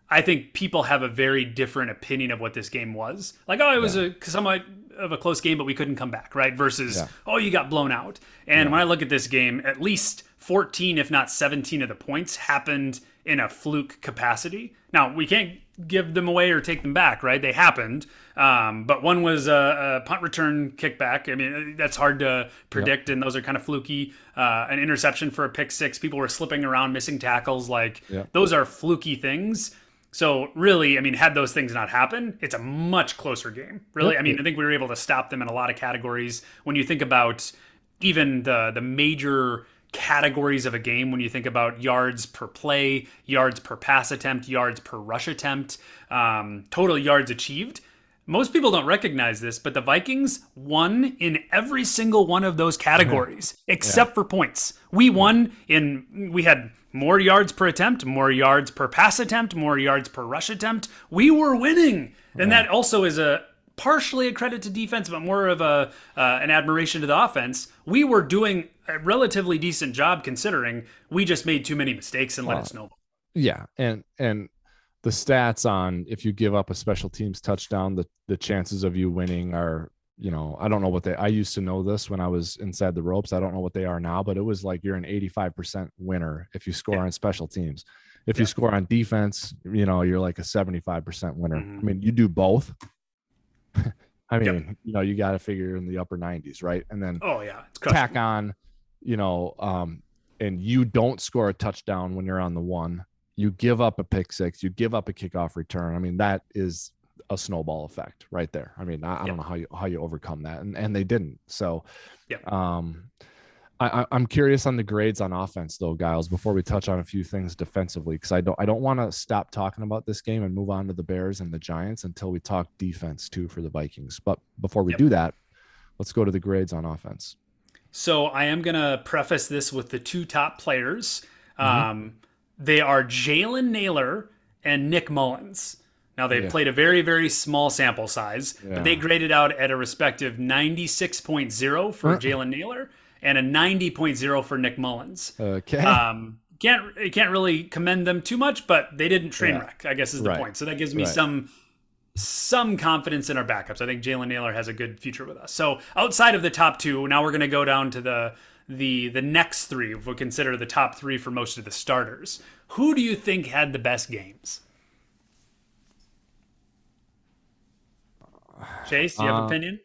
I think people have a very different opinion of what this game was. Like, oh, it was yeah. a somewhat of a close game, but we couldn't come back, right? Versus, Yeah. oh, you got blown out. And Yeah. when I look at this game, at least 14, if not 17 of the points happened in a fluke capacity. Now, we can't give them away or take them back, right? They happened. Um, but one was a, a punt return kickback. I mean, that's hard to predict, and those are kind of fluky. Uh, an interception for a pick six. People were slipping around, missing tackles. Like, Yeah. those are fluky things. So really, I mean, had those things not happened, it's a much closer game. Really, I mean, I think we were able to stop them in a lot of categories. When you think about even the the major categories of a game, when you think about yards per play, yards per pass attempt, yards per rush attempt, um, total yards achieved. Most people don't recognize this, but the Vikings won in every single one of those categories except for points. We won in, we had more yards per attempt, more yards per pass attempt, more yards per rush attempt. We were winning. And that also is a partially a credit to defense, but more of a uh, an admiration to the offense. We were doing a relatively decent job considering we just made too many mistakes and let Wow. it snowball. Yeah, and and the stats on if you give up a special teams touchdown, the the chances of you winning are, you know, I don't know what they. I used to know this when I was inside the ropes. I don't know what they are now, but it was like you're an 85% winner if you score Yeah. on special teams. If Yeah. you score on defense, you know, you're like a 75% winner. Mhm. I mean, you do both. I mean, Yep. you know, you got to figure in the upper 90s, right? And then Oh yeah, it's crushing. tack on, you know, um, and you don't score a touchdown when you're on the one, you give up a pick six, you give up a kickoff return. I mean, that is a snowball effect right there. I mean, I, I Yep. don't know how you how you overcome that, and and they didn't. So, Yep. um, I, I- I'm curious on the grades on offense though, Gyles. Before we touch on a few things defensively, because I don't I don't want to stop talking about this game and move on to the Bears and the Giants until we talk defense too for the Vikings. But before we Yep. do that, let's go to the grades on offense. So I am gonna preface this with the two top players. Mm-hmm. Um, they are Jalen Nailor and Nick Mullens. Now they've Yeah. played a very very small sample size, but they graded out at a respective 96.0 for Uh. Jalen Nailor and a 90.0 for Nick Mullens. Okay. Um, can't can't really commend them too much, but they didn't train Yeah. wreck. I guess is the Right. point. So that gives me Right. some some confidence in our backups. I think Jalen Nailor has a good future with us. So outside of the top two, now we're going to go down to the the the next three. If we consider the top three for most of the starters, who do you think had the best games? Chase, do you have Uh, opinion?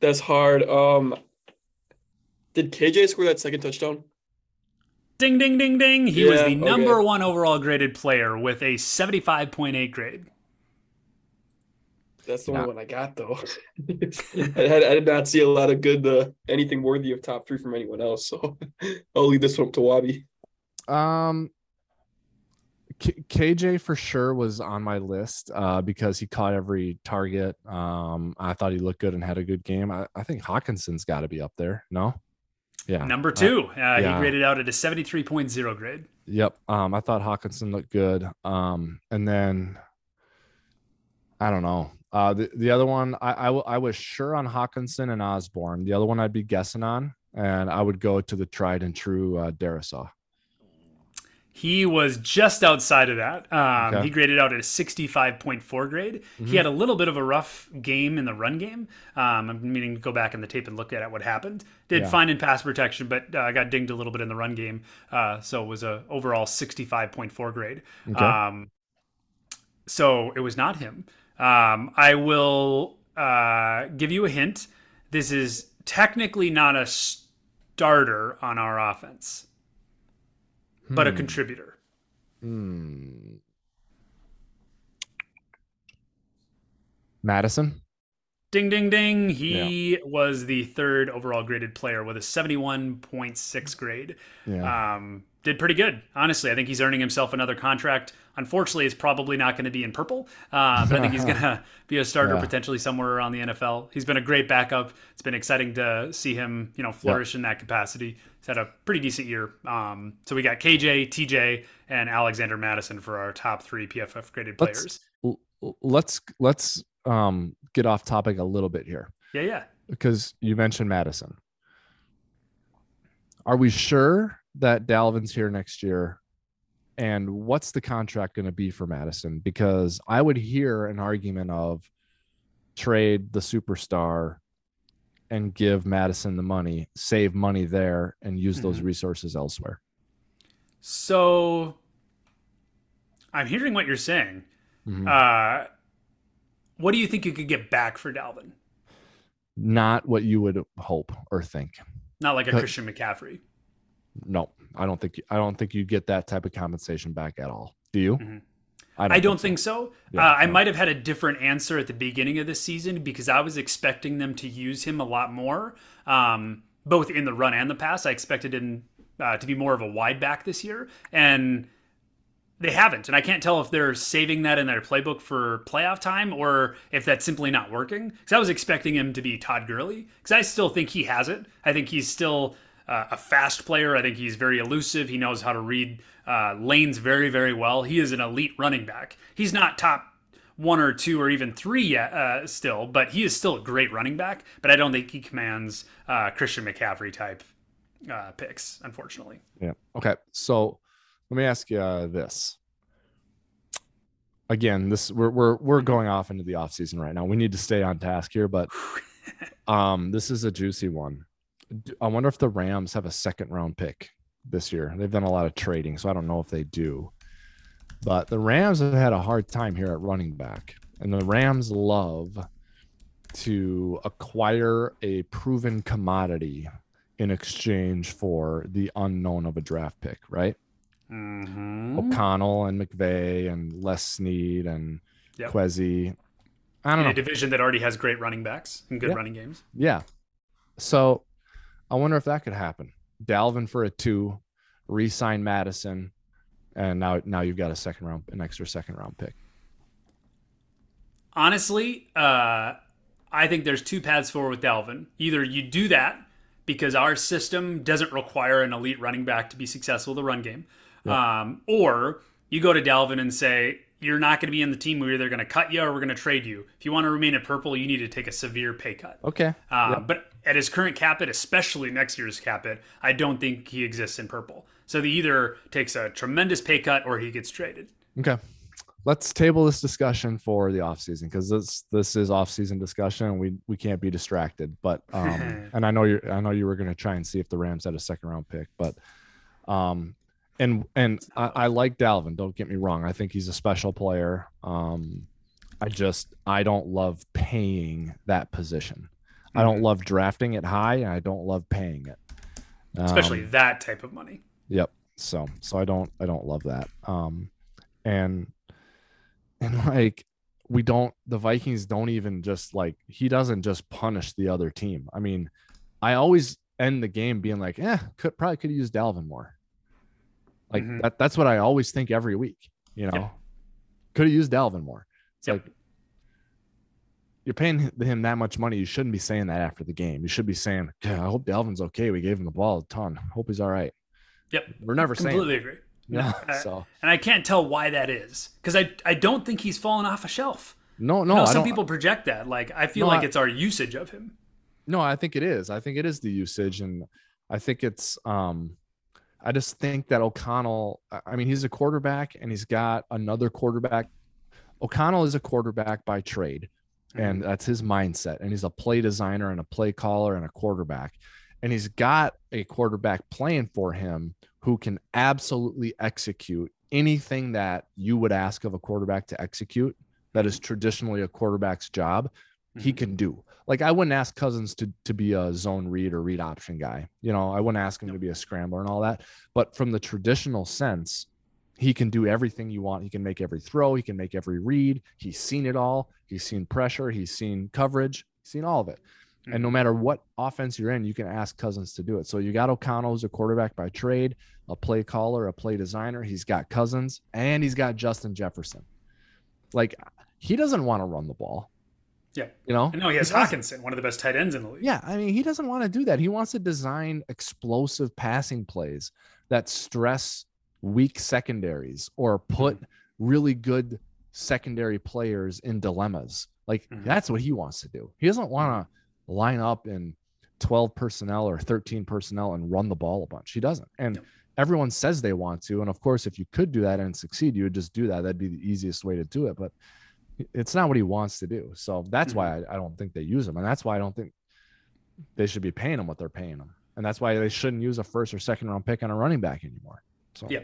That's hard. Um, did KJ score that second touchdown? Ding ding ding ding. He was the number okay. one overall graded player with a 75.8 grade. That's the Yeah. only one I got though. I, had, I did not see a lot of good uh, anything worthy of top three from anyone else. So I'll leave this one to Wabi. Um, K- KJ for sure was on my list uh, because he caught every target. Um, I thought he looked good and had a good game. I, I think Hockenson's got to be up there. No, yeah, Number Uh, two, uh, yeah. he graded out at a 73.0 grade. yep. Um, I thought Hockenson looked good. Um, and then I don't know. Uh, the, the other one, I, I, w- I was sure on Hockenson and Osborn. The other one I'd be guessing on, and I would go to the tried and true uh, Darrisaw. He was just outside of that. Um, Okay. He graded out at a 65.4 grade. Mhm. He had a little bit of a rough game in the run game. Um, I'm meaning to go back in the tape and look at what happened. Did Yeah. fine in pass protection, but uh, got dinged a little bit in the run game. Uh, so it was a overall 65.4 grade. Okay. Um, so it was not him. Um, I will uh, give you a hint. This is technically not a starter on our offense, but a Hmm. contributor. Hmm. Mattison. Ding, ding, ding. He was the third overall graded player with a 71.6 grade. Yeah. Um, did pretty good, honestly. I think he's earning himself another contract. Unfortunately, it's probably not going to be in purple, uh, but I think he's going to be a starter Yeah. potentially somewhere around the NFL. He's been a great backup. It's been exciting to see him, you know, flourish in that capacity. He's had a pretty decent year. Um, so we got KJ, TJ, and Alexander Mattison for our top three PFF graded Let's- players. L- l- let's let's um get off topic a little bit here Yeah, yeah. because you mentioned Mattison. Are we sure that Dalvin's here next year and what's the contract going to be for Mattison? Because I would hear an argument of trade the superstar and give Mattison the money, save money there, and use mm-hmm. those resources elsewhere. So I'm hearing what you're saying. Mm-hmm. Uh, what do you think you could get back for Dalvin? Not what you would hope or think. Not like a Christian McCaffrey. No, I don't think I don't think you get that type of compensation back at all. Do you? Mm-hmm. I don't, I don't think so. Think so. Yeah, uh, I might have had a different answer at the beginning of the season because I was expecting them to use him a lot more, um, both in the run and the pass. I expected him uh, to be more of a wide back this year, and they haven't. And I can't tell if they're saving that in their playbook for playoff time or if that's simply not working. Because I was expecting him to be Todd Gurley because I still think he has it. I think he's still uh, a fast player. I think he's very elusive. He knows how to read uh, lanes very, very well. He is an elite running back. He's not top one or two or even three yet uh, still, but he is still a great running back. But I don't think he commands uh, Christian McCaffrey type uh, picks, unfortunately. Yeah. Okay. So let me ask you uh, this. Again, this we're we're we're going off into the off season right now. We need to stay on task here, but um, this is a juicy one. I wonder if the Rams have a second round pick this year. They've done a lot of trading, so I don't know if they do. But the Rams have had a hard time here at running back, and the Rams love to acquire a proven commodity in exchange for the unknown of a draft pick, right? Mm-hmm. O'Connell and McVay and Les Snead and yep. Kwesi. I don't in know. A division that already has great running backs and good yeah. running games. Yeah. So I wonder if that could happen. Dalvin for a two, re-sign Mattison, and now now you've got a second round, an extra second round pick. Honestly, uh, I think there's two paths forward with Dalvin. Either you do that because our system doesn't require an elite running back to be successful the run game, yeah. um, or you go to Dalvin and say, you're not going to be in the team. We're either going to cut you or we're going to trade you. If you want to remain at purple, you need to take a severe pay cut. Okay. Uh, But at his current cap it, especially next year's cap it, I don't think he exists in purple. So he either takes a tremendous pay cut or he gets traded. Okay. Let's table this discussion for the offseason because this this is offseason discussion. And we we can't be distracted. But um, and I know you I know you were going to try and see if the Rams had a second round pick, but um, and and I, I, like Dalvin. Don't get me wrong. I think he's a special player. Um, I just I don't love paying that position. Mm-hmm. I don't mm-hmm. love drafting it high, and I don't love paying it, especially um, that type of money. Yep. So so I don't I don't love that. Um, and and like we don't the Vikings don't even just like he doesn't just punish the other team. I mean, I always end the game being like, yeah, could probably could use Dalvin more. Like mm-hmm. that, that's what I always think every week. You know, yep. could have used Dalvin more. It's yep. like you're paying him that much money. You shouldn't be saying that after the game. You should be saying, yeah, I hope Dalvin's okay. We gave him the ball a ton. Hope he's all right. Yep. We're never completely saying agree. Yeah. so and I can't tell why that is because I I don't think he's fallen off a shelf. No, no. some people project that. Like I feel no, like I, it's our usage of him. No, I think it is. I think it is the usage, and I think it's um I just think that O'Connell, I mean, he's a quarterback and he's got another quarterback. O'Connell is a quarterback by trade, and mm-hmm. that's his mindset. And he's a play designer and a play caller and a quarterback. And he's got a quarterback playing for him who can absolutely execute anything that you would ask of a quarterback to execute that is traditionally a quarterback's job. Mm-hmm. He can do like I wouldn't ask Cousins to to be a zone read or read option guy. You know, I wouldn't ask him to be a scrambler and all that. But from the traditional sense, he can do everything you want. He can make every throw. He can make every read. He's seen it all. He's seen pressure. He's seen coverage. He's seen all of it. Mm-hmm. And no mm-hmm. matter what offense you're in, you can ask Cousins to do it. So you got O'Connell as a quarterback by trade, a play caller, a play designer. He's got Cousins and he's got Justin Jefferson. Like he doesn't want to run the ball. Yeah. You know? No, he has Hockenson, one of the best tight ends in the league. Yeah. I mean, he doesn't want to do that. He wants to design explosive passing plays that stress weak secondaries or put mm-hmm. really good secondary players in dilemmas. Like mm-hmm. that's what he wants to do. He doesn't want to line up in 12 personnel or 13 personnel and run the ball a bunch. He doesn't. And everyone says they want to. And of course, if you could do that and succeed, you would just do that. That'd be the easiest way to do it. But it's not what he wants to do. So that's mm-hmm. why I, I, don't think they use him. And that's why I don't think they should be paying him what they're paying him. And that's why they shouldn't use a first or second round pick on a running back anymore. So yeah.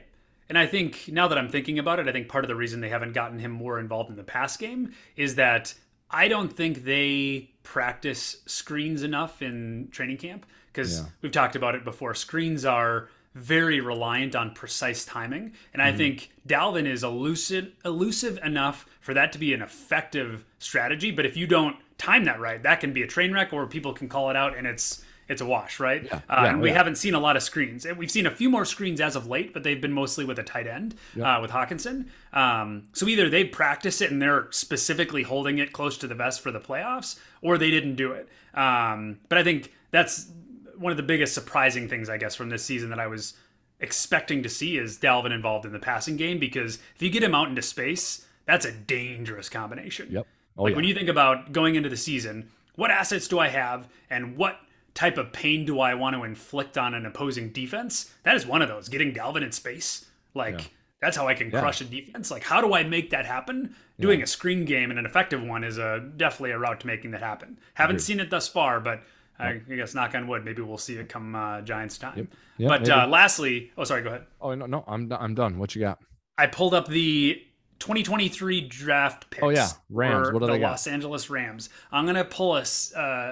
And I think now that I'm thinking about it, I think part of the reason they haven't gotten him more involved in the pass game is that I don't think they practice screens enough in training camp because yeah. we've talked about it before. Screens are very reliant on precise timing, and I mm-hmm. think Dalvin is elusive elusive enough for that to be an effective strategy. But if you don't time that right, that can be a train wreck, or people can call it out, and it's it's a wash, right? Yeah. Uh, yeah, and we yeah. haven't seen a lot of screens. We've seen a few more screens as of late, but they've been mostly with a tight end, uh, with Hockenson. Um, so either they practice it and they're specifically holding it close to the vest for the playoffs, or they didn't do it. Um, but I think that's one of the biggest surprising things, I guess, from this season that I was expecting to see is Dalvin involved in the passing game because if you get him out into space, that's a dangerous combination. Yep. Oh, like when you think about going into the season, what assets do I have and what type of pain do I want to inflict on an opposing defense? That is one of those. Getting Dalvin in space, like yeah. that's how I can yeah. crush a defense. Like how do I make that happen? Doing yeah. a screen game and an effective one is a definitely a route to making that happen. Haven't seen it thus far, but I, I guess knock on wood, maybe we'll see it come uh, Giants time. Yep. Yep, but uh, lastly, oh sorry, go ahead. Oh no, no, I'm I'm done. What you got? I pulled up the 2023 draft picks. Oh yeah, Rams. What do the they got? Los Angeles Rams. I'm gonna pull a, uh,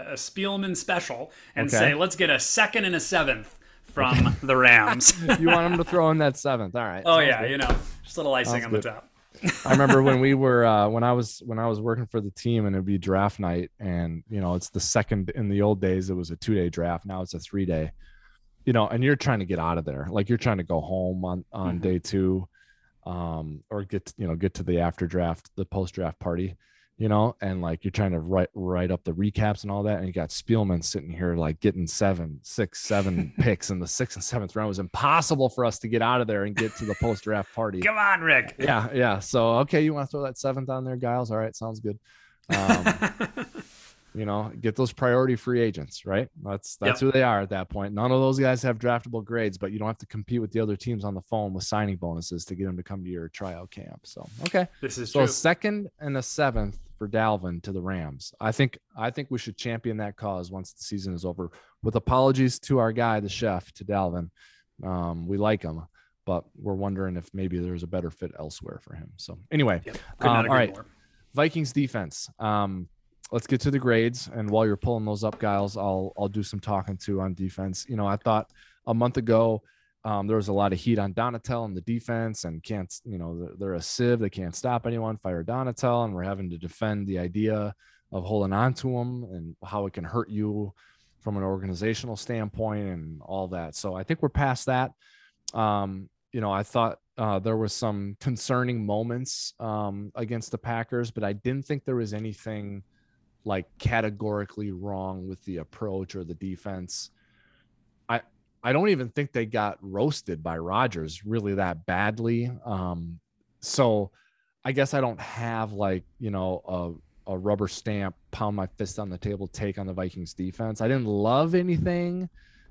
a Spielman special and okay. say let's get a second and a seventh from okay. the Rams. you want them to throw in that seventh? All right. Oh yeah, good. you know, just a little icing Sounds on good. the top. I remember when we were uh, when I was when I was working for the team and it'd be draft night and you know it's the second in the old days it was a two day draft now it's a three day you know and you're trying to get out of there like you're trying to go home on on mm-hmm. day two um, or get you know get to the after draft, the post draft party, you know, and like you're trying to write write up the recaps and all that, and you got Spielman sitting here like getting seven, six, seven picks in the sixth and seventh round. It was impossible for us to get out of there and get to the post draft party. Come on, Rick. Yeah, yeah. So okay, you want to throw that seventh on there, Gyles? All right, sounds good. Um, you know, get those priority free agents, right? That's that's yep. who they are at that point. None of those guys have draftable grades, but you don't have to compete with the other teams on the phone with signing bonuses to get them to come to your tryout camp. So okay, this is so true. second and a seventh for Dalvin to the Rams. I think I think we should champion that cause once the season is over. With apologies to our guy, the chef, to Dalvin. Um, we like him, but we're wondering if maybe there's a better fit elsewhere for him. So anyway, yep. um, all right, more. Vikings defense. Um, let's get to the grades. And while you're pulling those up, Gyles, I'll I'll do some talking to on defense. You know, I thought a month ago um, there was a lot of heat on Donatell and the defense, and can't you know they're a sieve. They can't stop anyone. Fire Donatell, and we're having to defend the idea of holding on to them and how it can hurt you from an organizational standpoint and all that. So I think we're past that. Um, you know, I thought uh, there was some concerning moments um, against the Packers, but I didn't think there was anything like categorically wrong with the approach or the defense. I I don't even think they got roasted by Rodgers really that badly. Um, so I guess I don't have like you know a a rubber stamp pound my fist on the table take on the Vikings defense. I didn't love anything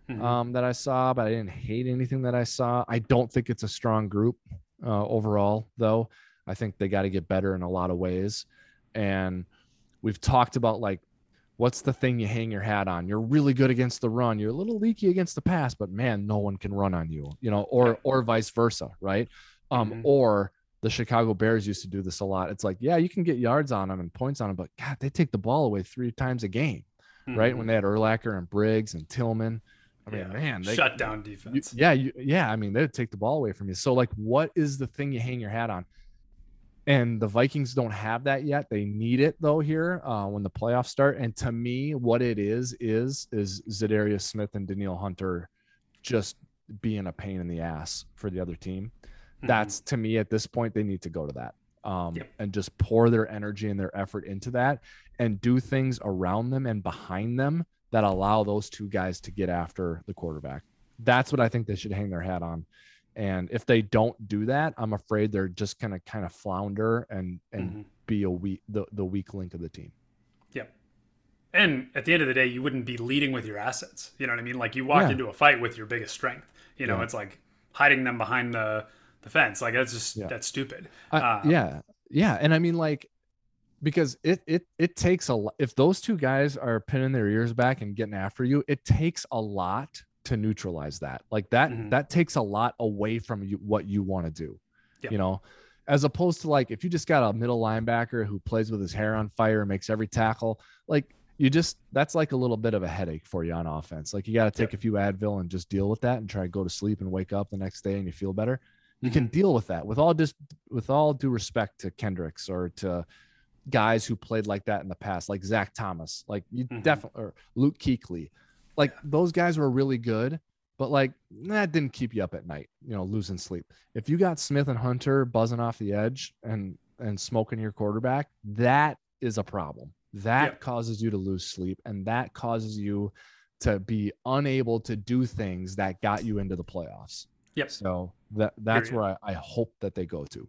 mm-hmm. um, that I saw, but I didn't hate anything that I saw. I don't think it's a strong group uh, overall, though. I think they got to get better in a lot of ways, and we've talked about like what's the thing you hang your hat on you're really good against the run you're a little leaky against the pass but man no one can run on you you know or or vice versa right um mm-hmm. or the chicago bears used to do this a lot it's like yeah you can get yards on them and points on them but god they take the ball away three times a game mm-hmm. right when mm-hmm. they had Urlacher and briggs and tillman I mean, yeah. man, they, shut down defense. You, yeah, you, yeah. I mean, they'd take the ball away from you. So, like, what is the thing you hang your hat on? And the Vikings don't have that yet. They need it though here uh, when the playoffs start. And to me, what it is is is Za'Darius Smith and Danielle Hunter just being a pain in the ass for the other team. Mm-hmm. That's to me at this point they need to go to that um, yep. and just pour their energy and their effort into that and do things around them and behind them that allow those two guys to get after the quarterback. That's what I think they should hang their hat on. And if they don't do that, I'm afraid they're just gonna kind of flounder and and mm-hmm. be a weak the, the weak link of the team. Yep. And at the end of the day, you wouldn't be leading with your assets. You know what I mean? Like you walked yeah. into a fight with your biggest strength. You know, yeah. it's like hiding them behind the the fence. Like that's just Yeah. that's stupid. Uh, Um, yeah, yeah, and I mean like because it it it takes a lot. If those two guys are pinning their ears back and getting after you, it takes a lot to neutralize that. Like that Mhm. that takes a lot away from you what you want to do. Yep. You know, as opposed to like if you just got a middle linebacker who plays with his hair on fire, and makes every tackle, like you just that's like a little bit of a headache for you on offense. Like you got to take a few Advil and just deal with that and try to go to sleep and wake up the next day and you feel better. You can deal with that with all just with all due respect to Kendricks or to guys who played like that in the past, like Zach Thomas, like you Mhm. definitely or Luke Kuechly. Like those guys were really good, but like that didn't keep you up at night, you know, losing sleep. If you got Smith and Hunter buzzing off the edge and and smoking your quarterback, that is a problem. That causes you to lose sleep and that causes you to be unable to do things that got you into the playoffs. Yep. So that that's Period. where I, I hope that they go to.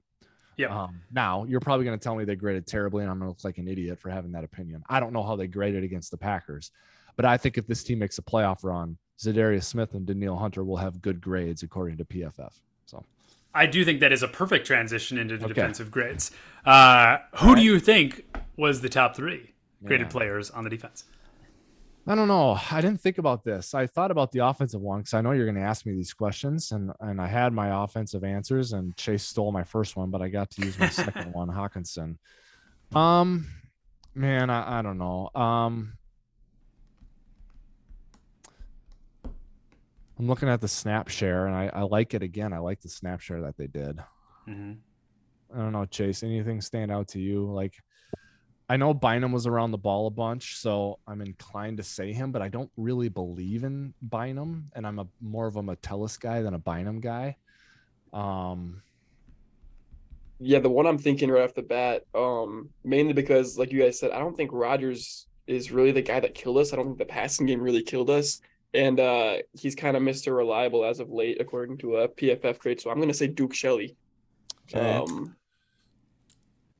Yep. Um, now you're probably going to tell me they graded terribly, and I'm going to look like an idiot for having that opinion. I don't know how they graded against the Packers, but I think if this team makes a playoff run, Za'Darius Smith and Danielle Hunter will have good grades according to PFF. So I do think that is a perfect transition into the Okay. defensive grades. Uh, who All do you think was the top three graded Yeah. players on the defense? I don't know. I didn't think about this. I thought about the offensive one because I know you're going to ask me these questions, and and I had my offensive answers, and Chase stole my first one, but I got to use my second one, Hockenson. Um, man, I, I don't know. Um, I'm looking at the snap share, and I, I like it again. I like the snap share that they did. hmm I don't know, Chase. Anything stand out to you? Like, I know Bynum was around the ball a bunch, so I'm inclined to say him, but I don't really believe in Bynum, and I'm a more of a Metellus guy than a Bynum guy. Um, Yeah, the one I'm thinking right off the bat, um, mainly because, like you guys said, I don't think Rodgers is really the guy that killed us. I don't think the passing game really killed us. And uh, he's kind of Mr. Reliable as of late, according to a PFF grade. So I'm going to say Duke Shelley. okay. Um,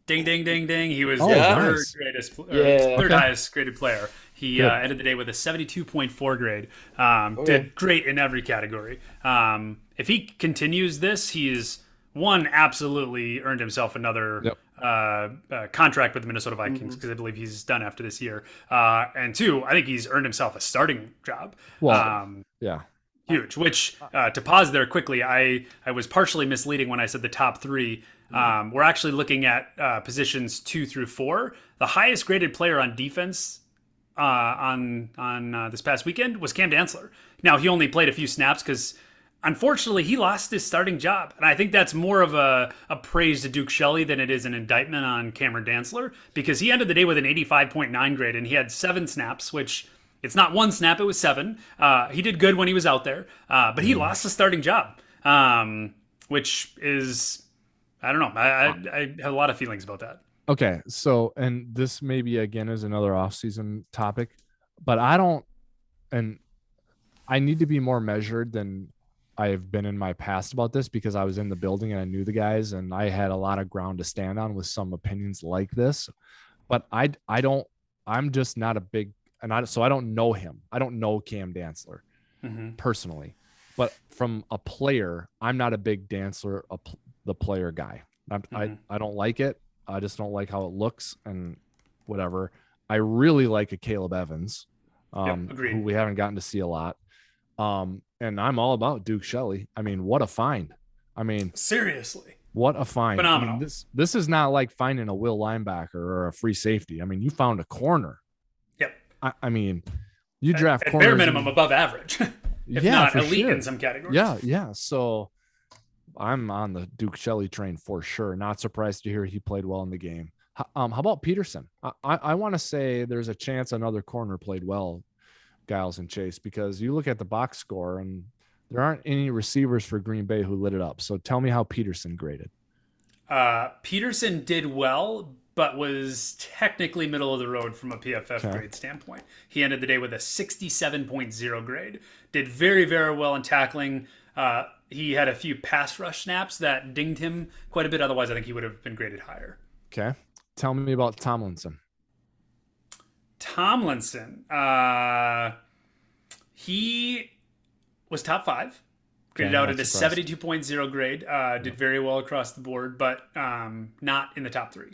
Ding, ding, ding, ding. He was Oh, the Yeah. third nice. greatest, or Yeah. third Okay. highest graded player. He uh, ended the day with a 72.4 grade. Um, Oh, did yeah. great in every category. Um, if he continues this, he's one absolutely earned himself another Yep. Uh, uh, contract with the Minnesota Vikings because I believe he's done after this year. Uh, and two, I think he's earned himself a starting job. Well, um, yeah. huge which uh, to pause there quickly i i was partially misleading when i said the top three um, we're actually looking at uh, positions two through four the highest graded player on defense uh, on on uh, this past weekend was cam dantzler now he only played a few snaps because unfortunately he lost his starting job and i think that's more of a, a praise to duke shelley than it is an indictment on cameron dantzler because he ended the day with an 85.9 grade and he had seven snaps which it's not one snap; it was seven. Uh, he did good when he was out there, uh, but he lost the starting job, um, which is I don't know. I, I, I have a lot of feelings about that. Okay, so and this maybe again is another off-season topic, but I don't, and I need to be more measured than I have been in my past about this because I was in the building and I knew the guys and I had a lot of ground to stand on with some opinions like this, but I I don't I'm just not a big and I so I don't know him. I don't know Cam Dantzler hmm personally, but from a player, I'm not a big Dantzler a, the player guy. I'm, Mhm. I I don't like it. I just don't like how it looks and whatever. I really like Akayleb Evans, um, agreed. who we haven't gotten to see a lot. Um, and I'm all about Duke Shelley. I mean, what a find! I mean, Seriously, what a find! I mean, Phenomenal. this this is not like finding a will linebacker or a free safety. I mean, you found a corner. Yep. I, I mean, you draft at, corners bare in- minimum above average, if yeah, not elite sure. in some categories. Yeah, yeah. So I'm on the Duke Shelley train for sure. Not surprised to hear he played well in the game. Um, how about Peterson? I, I, I want to say there's a chance another corner played well, Gyles and Chase, because you look at the box score and there aren't any receivers for Green Bay who lit it up. So tell me how Peterson graded. Uh, Peterson did well, but was technically middle of the road from a PFF Okay. grade standpoint. He ended the day with a 67.0 grade. Did very, very well in tackling. Uh, he had a few pass rush snaps that dinged him quite a bit. Otherwise, I think he would have been graded higher. Okay. Tell me about Tomlinson. Tomlinson, uh, he was top five. Graded out at a 72.0 grade. Uh, did very well across the board, but um, not in the top three.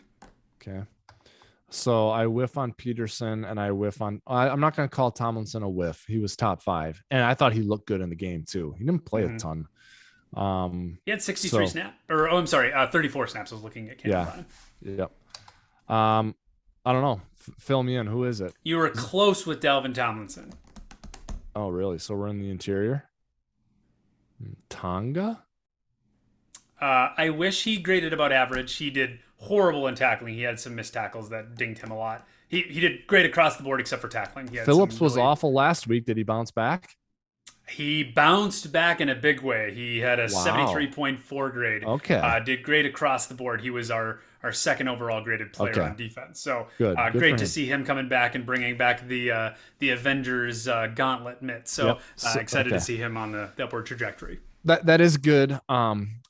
Okay. So I whiff on Peterson and I whiff on. I, am not going to call Tomlinson a whiff. He was top five, and I thought he looked good in the game too. He didn't play mm-hmm. a ton. Um, he had 63 so, snap, or oh, I'm sorry, uh, 34 snaps. I was looking at. yeah. Yep. Um, I don't know. F- fill me in. Who is it? You were close with Dalvin Tomlinson. Oh, really? So we're in the interior. Tonga. Uh, I wish he graded about average. He did horrible in tackling. He had some missed tackles that dinged him a lot. He he did great across the board except for tackling. Phillips was really... awful last week. Did he bounce back? He bounced back in a big way. He had a wow. 73.4 grade. Okay. Uh, did great across the board. He was our our second overall graded player okay. on defense. So Good. Uh, Good great to see him coming back and bringing back the uh, the Avengers uh, gauntlet mitt. So, yep. Uh, excited okay. to see him on the, the, upward trajectory. That that is good. Um,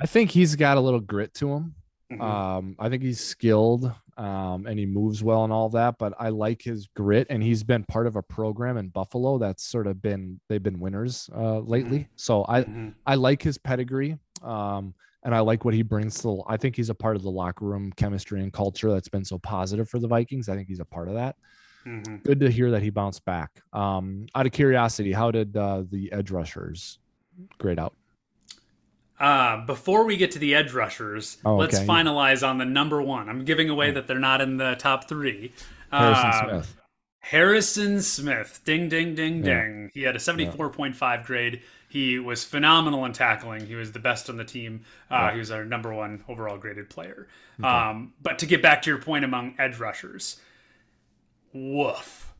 I think he's got a little grit to him. Mm-hmm. Um, I think he's skilled um, and he moves well and all that, but I like his grit and he's been part of a program in Buffalo that's sort of been they've been winners uh, lately. Mm-hmm. So I mm-hmm. I like his pedigree. Um, and I like what he brings to. I think he's a part of the locker room chemistry and culture that's been so positive for the Vikings. I think he's a part of that. Mm-hmm. Good to hear that he bounced back. Um, out of curiosity, how did uh, the edge rushers grade out? Uh, before we get to the edge rushers, oh, let's finalize on the number one. I'm giving away oh. that they're not in the top three. Harrison uh, Smith. Harrison Smith. Ding, ding, ding, yeah. ding. He had a 74.5 yeah. grade. He was phenomenal in tackling. He was the best on the team. Uh, yeah. He was our number one overall graded player. Okay. Um, but to get back to your point among edge rushers, woof.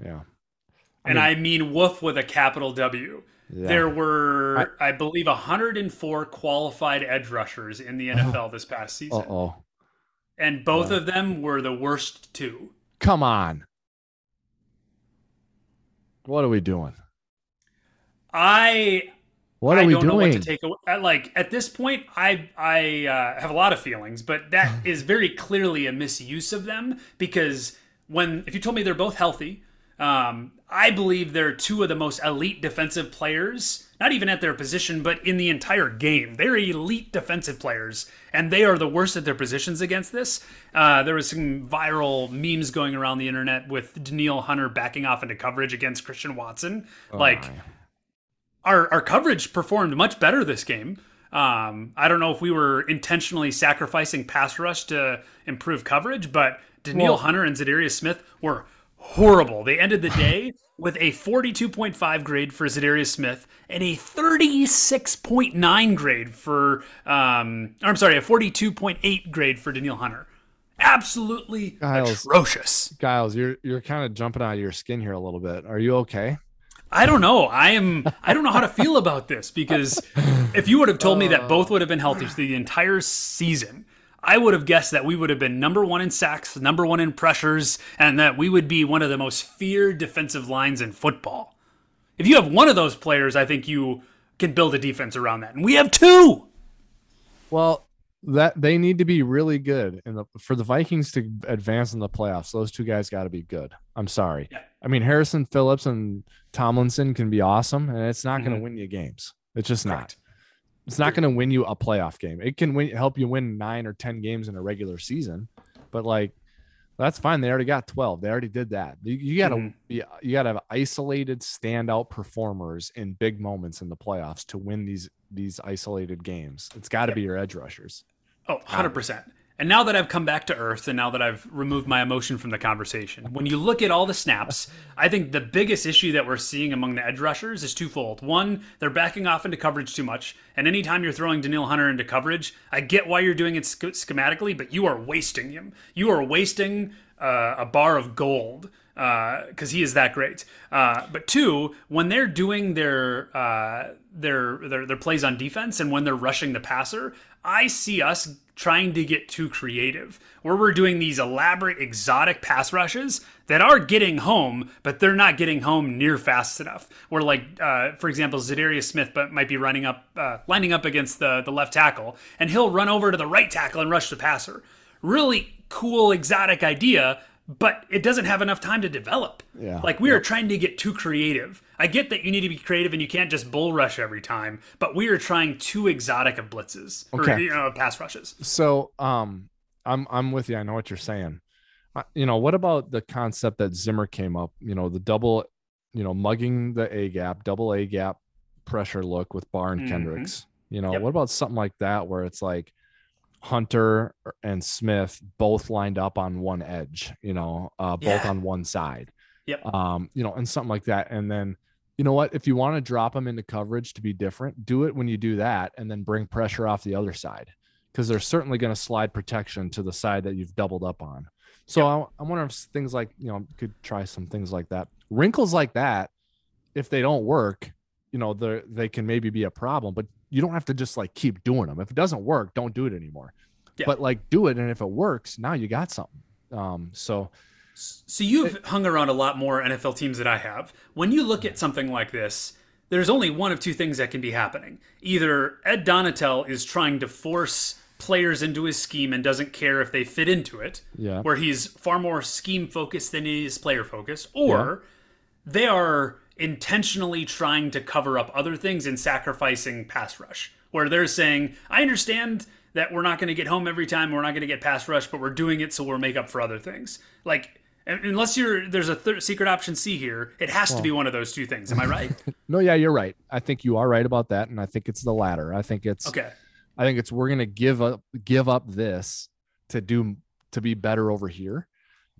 Yeah. I and mean, I mean woof with a capital W. Yeah. There were, I, I, believe, 104 qualified edge rushers in the NFL oh, this past season. oh. And both of them were the worst two. Come on. What are we doing? I what are I we don't doing? know what to take away. Like at this point, I I uh, have a lot of feelings, but that is very clearly a misuse of them because when if you told me they're both healthy, um, I believe they're two of the most elite defensive players, not even at their position, but in the entire game. They're elite defensive players, and they are the worst at their positions against this. Uh, there was some viral memes going around the internet with Danielle Hunter backing off into coverage against Christian Watson. Oh like. My our our coverage performed much better this game. Um, I don't know if we were intentionally sacrificing pass rush to improve coverage, but Danielle well, Hunter and Za'Darius Smith were horrible. They ended the day with a 42.5 grade for Za'Darius Smith and a 36.9 grade for, um, I'm sorry, a 42.8 grade for Danielle Hunter. Absolutely Gyles, atrocious. Gyles, you're you're kind of jumping out of your skin here a little bit. Are you okay? I don't know. I am. I don't know how to feel about this because if you would have told me that both would have been healthy through the entire season, I would have guessed that we would have been number one in sacks, number one in pressures, and that we would be one of the most feared defensive lines in football. If you have one of those players, I think you can build a defense around that, and we have two. Well, that they need to be really good and for the Vikings to advance in the playoffs. Those two guys got to be good. I'm sorry. Yeah. I mean Harrison Phillips and Tomlinson can be awesome, and it's not mm-hmm. going to win you games. It's just Correct. not. It's not going to win you a playoff game. It can win, help you win nine or ten games in a regular season, but like that's fine. They already got twelve. They already did that. You, you got to mm-hmm. be you got to have isolated standout performers in big moments in the playoffs to win these these isolated games. It's got to be your edge rushers. Oh, 100%. And now that I've come back to earth and now that I've removed my emotion from the conversation, when you look at all the snaps, I think the biggest issue that we're seeing among the edge rushers is twofold. One, they're backing off into coverage too much. And anytime you're throwing Danielle Hunter into coverage, I get why you're doing it schematically, but you are wasting him. You are wasting uh, a bar of gold because uh, he is that great. Uh, but two, when they're doing their, uh, their their their plays on defense and when they're rushing the passer, I see us trying to get too creative, where we're doing these elaborate, exotic pass rushes that are getting home, but they're not getting home near fast enough. Where, like, uh, for example, Za'Darius Smith but might be running up, uh, lining up against the the left tackle, and he'll run over to the right tackle and rush the passer. Really cool, exotic idea, but it doesn't have enough time to develop. Yeah. Like we are trying to get too creative. I get that you need to be creative and you can't just bull rush every time, but we are trying too exotic of blitzes or you know pass rushes. So, um, I'm I'm with you. I know what you're saying. You know, what about the concept that Zimmer came up? You know, the double, you know, mugging the A gap, double A gap pressure look with Barr and Mhm. Kendricks. You know, Yep. what about something like that where it's like Hunter and Smith both lined up on one edge, you know, uh, both Yeah. on one side. Yep. Um, you know, and something like that. And then, you know what, if you want to drop them into coverage to be different, do it when you do that and then bring pressure off the other side because they're certainly going to slide protection to the side that you've doubled up on. So I, I wonder if things like, you know, could try some things like that. Wrinkles like that, if they don't work, you know, they they can maybe be a problem, but you don't have to just like keep doing them. If it doesn't work, don't do it anymore. Yeah. But like do it, and if it works, now you got something. Um, so So you've hung around a lot more NFL teams than I have. When you look at something like this, there's only one of two things that can be happening. Either Ed Donatell is trying to force players into his scheme and doesn't care if they fit into it, yeah, where he's far more scheme focused than he is player focused, or they are intentionally trying to cover up other things and sacrificing pass rush, where they're saying, I understand that we're not going to get home every time, we're not going to get pass rush, but we're doing it so we'll make up for other things. Like, unless you're there's a third secret option C here, it has to be one of those two things. Am I right? no, yeah, you're right. I think you are right about that, and I think it's the latter. I think it's Okay. I think it's we're gonna give up give up this to do to be better over here.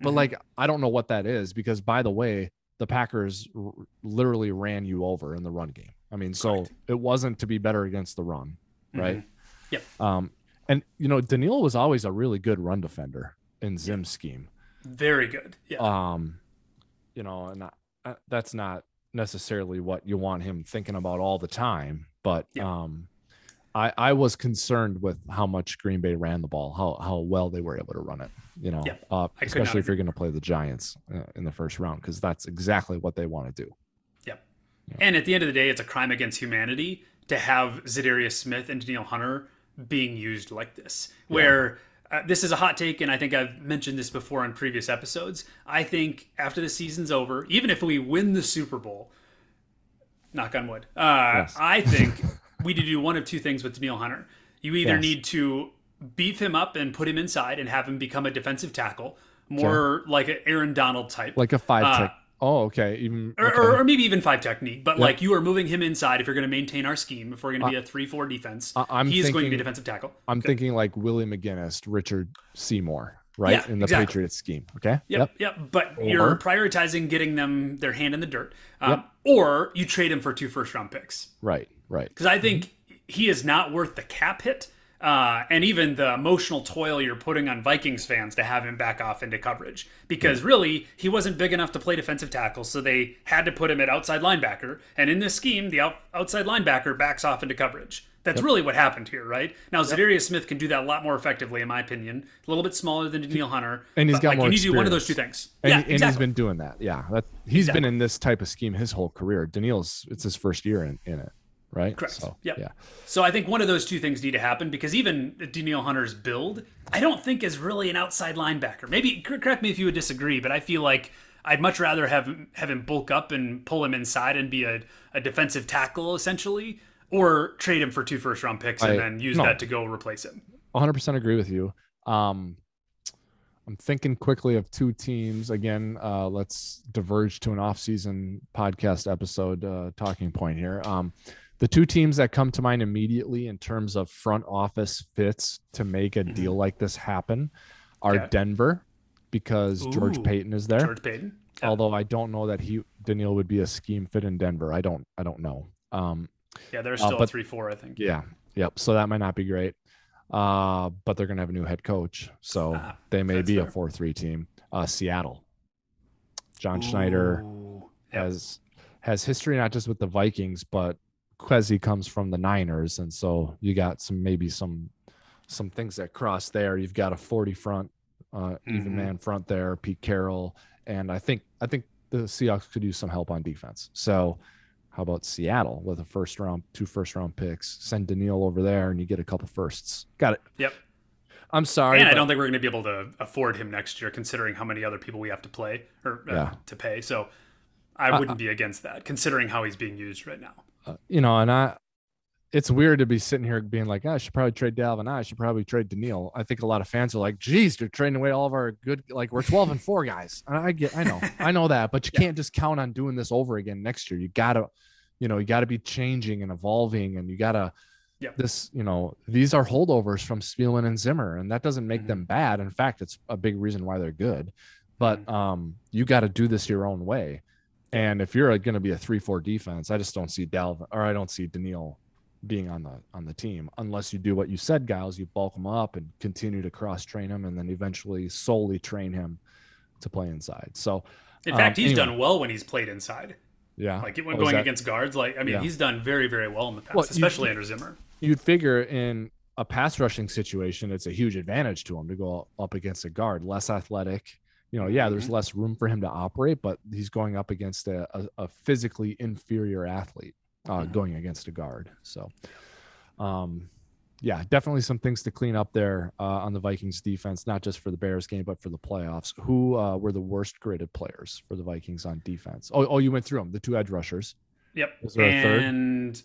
But Mhm. like I don't know what that is because by the way, the Packers r- literally ran you over in the run game. I mean, so Correct. it wasn't to be better against the run, right? Mhm. Yep. Um, and you know, Danielle was always a really good run defender in Zim's scheme. Very good. Yeah. Um, you know, and I, uh, that's not necessarily what you want him thinking about all the time, but Yeah. um, I I was concerned with how much Green Bay ran the ball, how how well they were able to run it. You know, Yeah, uh, I could not especially if you're going to play the Giants uh, in the first round, because that's exactly what they want to do. Yep. And at the end of the day, it's a crime against humanity to have Za'Darius Smith and Danielle Hunter being used like this. Where uh, this is a hot take, and I think I've mentioned this before in previous episodes. I think after the season's over, even if we win the Super Bowl, knock on wood, uh, Yes. I think we need to do one of two things with Danielle Hunter. You either Yes. need to beef him up and put him inside and have him become a defensive tackle, more like an Aaron Donald type. Like a five Uh, tech. Oh, okay. Even or, okay. or, or maybe even five technique, but Yep. like you are moving him inside if you're going to maintain our scheme. If we're going to be a three-four defense, I- I'm he's going to be thinking- defensive tackle. I'm thinking like Willie McGinest, Richard Seymour, right Yeah, in the exactly. Patriots scheme. Okay. Yep, yep. But you're prioritizing getting them their hand in the dirt, um, Yep. or you trade him for two first-round picks Right. Right. because I think he is not worth the cap hit. Uh, and even the emotional toil you're putting on Vikings fans to have him back off into coverage. Because really, he wasn't big enough to play defensive tackle, so they had to put him at outside linebacker. And in this scheme, the out- outside linebacker backs off into coverage. That's really what happened here, right? Now, Za'Darius Smith can do that a lot more effectively, in my opinion. A little bit smaller than Danielle Hunter. And he's but, got like, more You need to do one of those two things. And, yeah, he- and exactly. he's been doing that. Yeah. That he's Exactly. been in this type of scheme his whole career. Danielle's it's his first year in, in it. Right. Correct. So, Yep. Yeah. So I think one of those two things need to happen because even Danielle Hunter's build, I don't think is really an outside linebacker. Maybe correct me if you would disagree, but I feel like I'd much rather have have him bulk up and pull him inside and be a, a defensive tackle essentially, or trade him for two first round picks and I- then use no. that to go replace him. 100% agree with you. Um, I'm thinking quickly of two teams. Again, uh, let's diverge to an off-season podcast episode uh, talking point here. Um, the two teams that come to mind immediately in terms of front office fits to make a deal like this happen are. Denver because George Ooh, Paton is there. George Paton. Yeah. Although I don't know that he Danielle would be a scheme fit in Denver. I don't I don't know. Um, Yeah, they're still but- three four, I think. yeah. Yep. So that might not be great. Uh, but they're gonna have a new head coach. So Ah, they may be a four three team. Uh Seattle. John Schneider Ooh, yeah. has has history not just with the Vikings, but Kwesi comes from the Niners. And so you got some maybe some some things that cross there. You've got a 40 front, uh even Mhm. man front there, Pete Carroll. And I think I think the Seahawks could use some help on defense. So how about Seattle with a first round, two first round picks? Send Danielle over there and you get a couple firsts. Got it. Yep. I'm sorry. And I don't think we're going to be able to afford him next year, considering how many other people we have to play or uh, Yeah. to pay. So I wouldn't be against that, considering how he's being used right now. Uh, you know, and I, it's weird to be sitting here being like, "Ah, I should probably trade Dalvin. I should probably trade Danielle. I think a lot of fans are like, geez, they're trading away all of our good, like we're 12 and four guys. And I get, I know, I know that, but you Yeah. can't just count on doing this over again next year. You gotta, you know, you gotta be changing and evolving and you gotta, Yep. this, you know, these are holdovers from Spielman and Zimmer, and that doesn't make Mhm. them bad. In fact, it's a big reason why they're good. But um, you got to do this your own way. And if you're going to be a three-four defense, I just don't see Dalvin or I don't see Danielle being on the on the team unless you do what you said, Gyles. You bulk him up and continue to cross train him, and then eventually solely train him to play inside. So In Um, fact, he's anyway. done well when he's played inside, yeah, like when going against guards. Like I mean, Yeah. he's done very, very well in the past, Well, especially under Zimmer. you'd figure in a pass rushing situation, it's a huge advantage to him to go up against a guard, less athletic. You know, yeah, there's Mhm. less room for him to operate, but he's going up against a, a, a physically inferior athlete, uh, Mhm. going against a guard. So, um, yeah, definitely some things to clean up there uh, on the Vikings defense, not just for the Bears game, but for the playoffs. Who uh, were the worst graded players for the Vikings on defense? Oh, oh, you went through them, the two edge rushers. Yep. Is there a third? and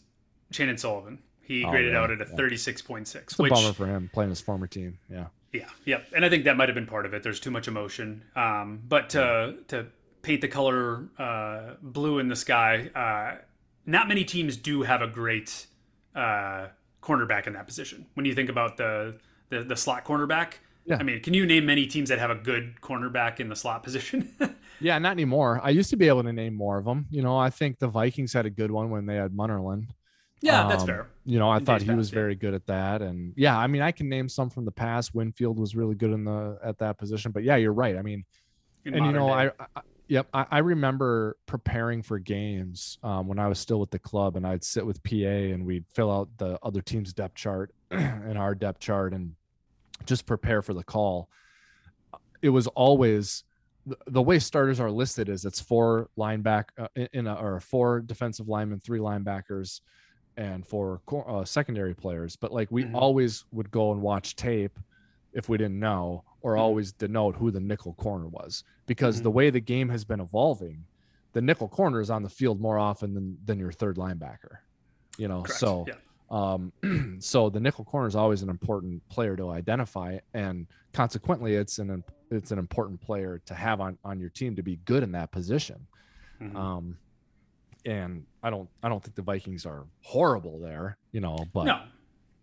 Chandon Sullivan. He Oh, graded yeah, out at a yeah. 36.6, It's a which bummer for him playing his former team. Yeah. Yeah, yep. And I think that might have been part of it. There's too much emotion. Um, but to to paint the color uh, blue in the sky, uh, not many teams do have a great uh, cornerback in that position. When you think about the the, the slot cornerback, Yeah. I mean, can you name many teams that have a good cornerback in the slot position? Yeah, not anymore. I used to be able to name more of them. You know, I think the Vikings had a good one when they had Munnerlyn. Yeah, that's Um, fair. You know, I In thought he was yeah. very good at that. And yeah, I mean, I can name some from the past. Winfield was really good in the at that position. But yeah, you're right. I mean, in and you know. I, I yep, I, I remember preparing for games um, when I was still with the club, and I'd sit with PA and we'd fill out the other team's depth chart and our depth chart and just prepare for the call. It was always the, way starters are listed is it's four lineback uh, in- in a, or four defensive linemen, three linebackers, and for uh, secondary players. But like we Mhm. always would go and watch tape if we didn't know, or Mhm. always denote who the nickel corner was, because Mhm. the way the game has been evolving, the nickel corner is on the field more often than than your third linebacker. You know, Correct. so yeah. um, so the nickel corner is always an important player to identify, and consequently, it's an it's an important player to have on on your team to be good in that position. Mhm. Um, and I don't I don't think the Vikings are horrible there, you know, but no,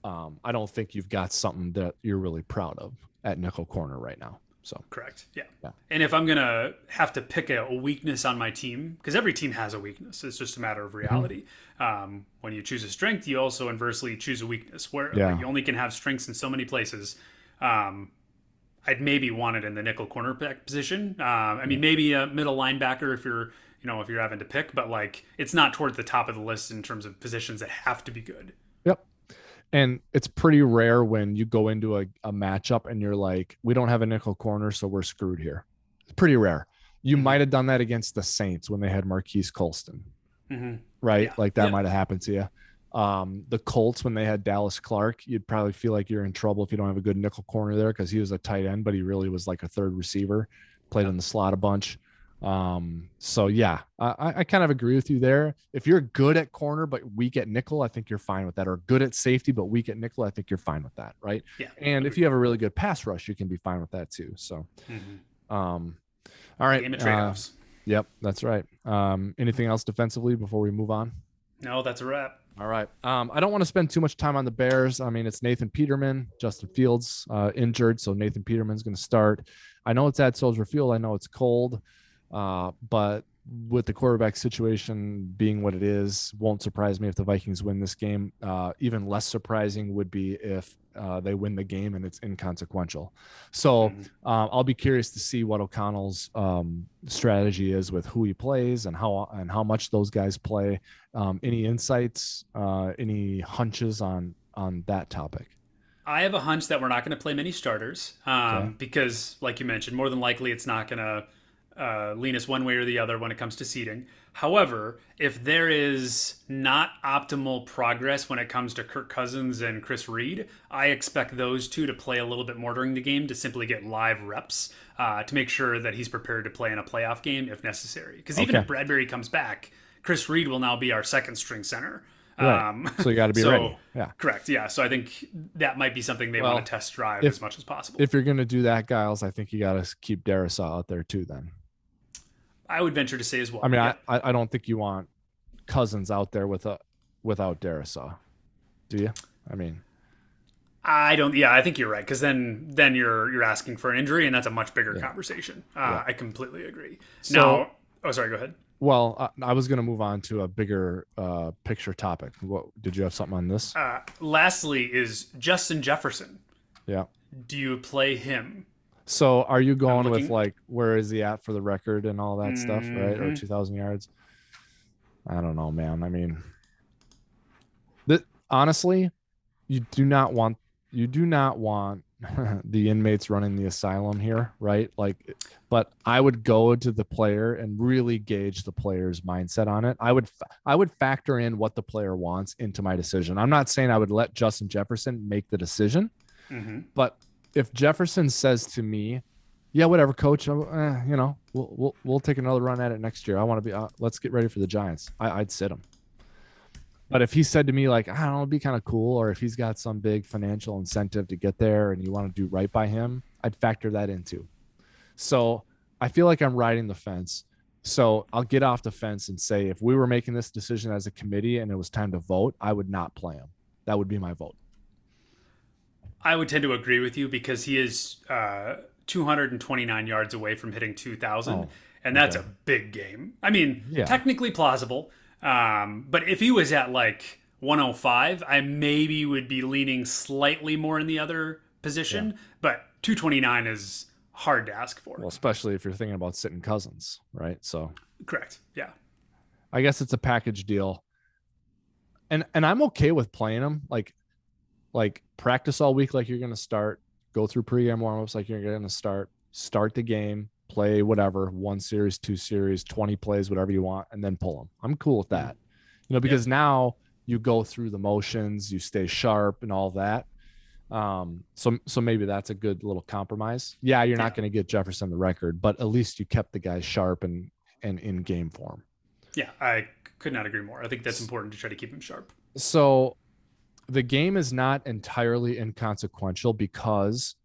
um, I don't think you've got something that you're really proud of at nickel corner right now. So Correct. Yeah. Yeah. And if I'm gonna have to pick a, a weakness on my team, because every team has a weakness, it's just a matter Mm-hmm. of reality. Um, when you choose a strength, you also inversely choose a weakness, where Yeah. like, you only can have strengths in so many places. Um, I'd maybe want it in the nickel cornerback position. Um, I mean, maybe a middle linebacker if you're, you know, if you're having to pick, but like it's not towards the top of the list in terms of positions that have to be good. Yep. And it's pretty rare when you go into a, a matchup and you're like, we don't have a nickel corner, so we're screwed here. It's pretty rare. You Mhm. might have done that against the Saints when they had Marquise Colston, hmm right? Yeah. Like that Yeah. might have happened to you. Um, the Colts when they had Dallas Clark, you'd probably feel like you're in trouble if you don't have a good nickel corner there because he was a tight end, but he really was like a third receiver, played in the slot a bunch. Um, so yeah, I, I kind of agree with you there. If you're good at corner but weak at nickel, I think you're fine with that. Or good at safety but weak at nickel, I think you're fine with that, right? Yeah. And if you have a really good pass rush, you can be fine with that too. So, hmm um, all right. Game of uh, trade offs. yep, that's right. Um, anything else defensively before we move on? no, that's a wrap. All right. Um, I don't want to spend too much time on the Bears. I mean, it's Nathan Peterman, Justin Fields uh, injured, so Nathan Peterman's going to start. I know it's at Soldier Field. I know it's cold, uh, but with the quarterback situation being what it is, won't surprise me if the Vikings win this game. Uh, even less surprising would be if uh, they win the game and it's inconsequential. So Mhm. um, I'll be curious to see what O'Connell's um, strategy is with who he plays and how and how much those guys play. Um, any insights, uh, any hunches on on that topic? I have a hunch that we're not going to play many starters um, Okay. because, like you mentioned, more than likely it's not going to uh, lean us one way or the other when it comes to seeding. However, if there is not optimal progress when it comes to Kirk Cousins and Chris Reed, I expect those two to play a little bit more during the game to simply get live reps uh, to make sure that he's prepared to play in a playoff game if necessary. Because even Okay. if Bradbury comes back, Chris Reed will now be our second string center. Right. Um, So you got to be so- ready. Yeah. Correct. Yeah. So I think that might be something they Well, want to test drive if- as much as possible. If you're going to do that, Gyles, I think you got to keep Darrisaw out there too. Then. I would venture to say as well. I mean, Yeah. I, I don't think you want Cousins out there with a without Darrisaw. Do you? I mean, I don't. Yeah, I think you're right. Because then, then you're you're asking for an injury, and that's a much bigger conversation. Uh, Yeah. I completely agree. So- now, oh, sorry. Go ahead. well, I, I was going to move on to a bigger uh, picture topic. What did you have something on this? Uh, lastly, is Justin Jefferson. Yeah. Do you play him? So are you going with like where is he at for the record and all that stuff, right? Or Mhm. 2000 yards? I don't know, man. I mean, the, honestly, you do not want you do not want the inmates running the asylum here, right? Like but I would go to the player and really gauge the player's mindset on it. I would I would factor in what the player wants into my decision. I'm not saying I would let Justin Jefferson make the decision, hmm but if Jefferson says to me, "Yeah, whatever, coach, eh, you know, we'll, we'll we'll take another run at it next year. I want to be. Uh, let's get ready for the Giants." I, I'd sit him. But if he said to me like, "I don't know, it'd be kind of cool," or if he's got some big financial incentive to get there and you want to do right by him, I'd factor that into. So I feel like I'm riding the fence. So I'll get off the fence and say, if we were making this decision as a committee and it was time to vote, I would not play him. That would be my vote. I would tend to agree with you because he is uh, 229 yards away from hitting 2,000, Oh, and that's okay. a big game. I mean, Yeah. technically plausible, um, but if he was at like 105, I maybe would be leaning slightly more in the other position. But 229 is hard to ask for. Well, especially if you're thinking about sitting Cousins, right? So Correct. Yeah. I guess it's a package deal. And and I'm okay with playing them like like practice all week like you're gonna start, go through pregame warmups like you're gonna start, start the game, play whatever, one series, two series, 20 plays, whatever you want, and then pull them. I'm cool with that. You know, because now you go through the motions, you stay sharp and all that. Um, so so maybe that's a good little compromise. Yeah, you're not Yeah. going to get Jefferson the record, but at least you kept the guy sharp and and in game form. Yeah. I could not agree more. I think that's important to try to keep him sharp. So the game is not entirely inconsequential because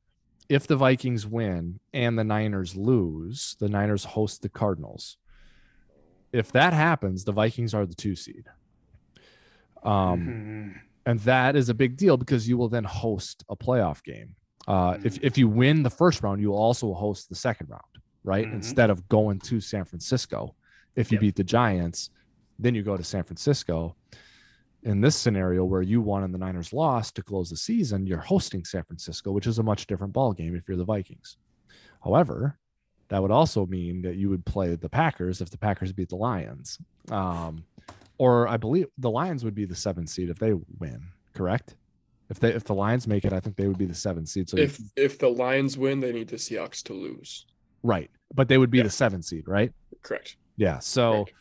if the Vikings win and the Niners lose, the Niners host the Cardinals. If that happens, the Vikings are the two seed. Um, Mhm. and that is a big deal because you will then host a playoff game. Uh, if if you win the first round, you will also host the second round, right? Mhm. Instead of going to San Francisco. If you Yep. beat the Giants, then you go to San Francisco. In this scenario where you won and the Niners lost to close the season, you're hosting San Francisco, which is a much different ball game if you're the Vikings. However, that would also mean that you would play the Packers if the Packers beat the Lions. Um, or I believe the Lions would be the seventh seed if they win, correct? If they if the Lions make it, I think they would be the seventh seed. So If if the Lions win, they need the Seahawks to lose. right, but they would be Yeah. the seventh seed, right? Correct. Yeah. So Correct.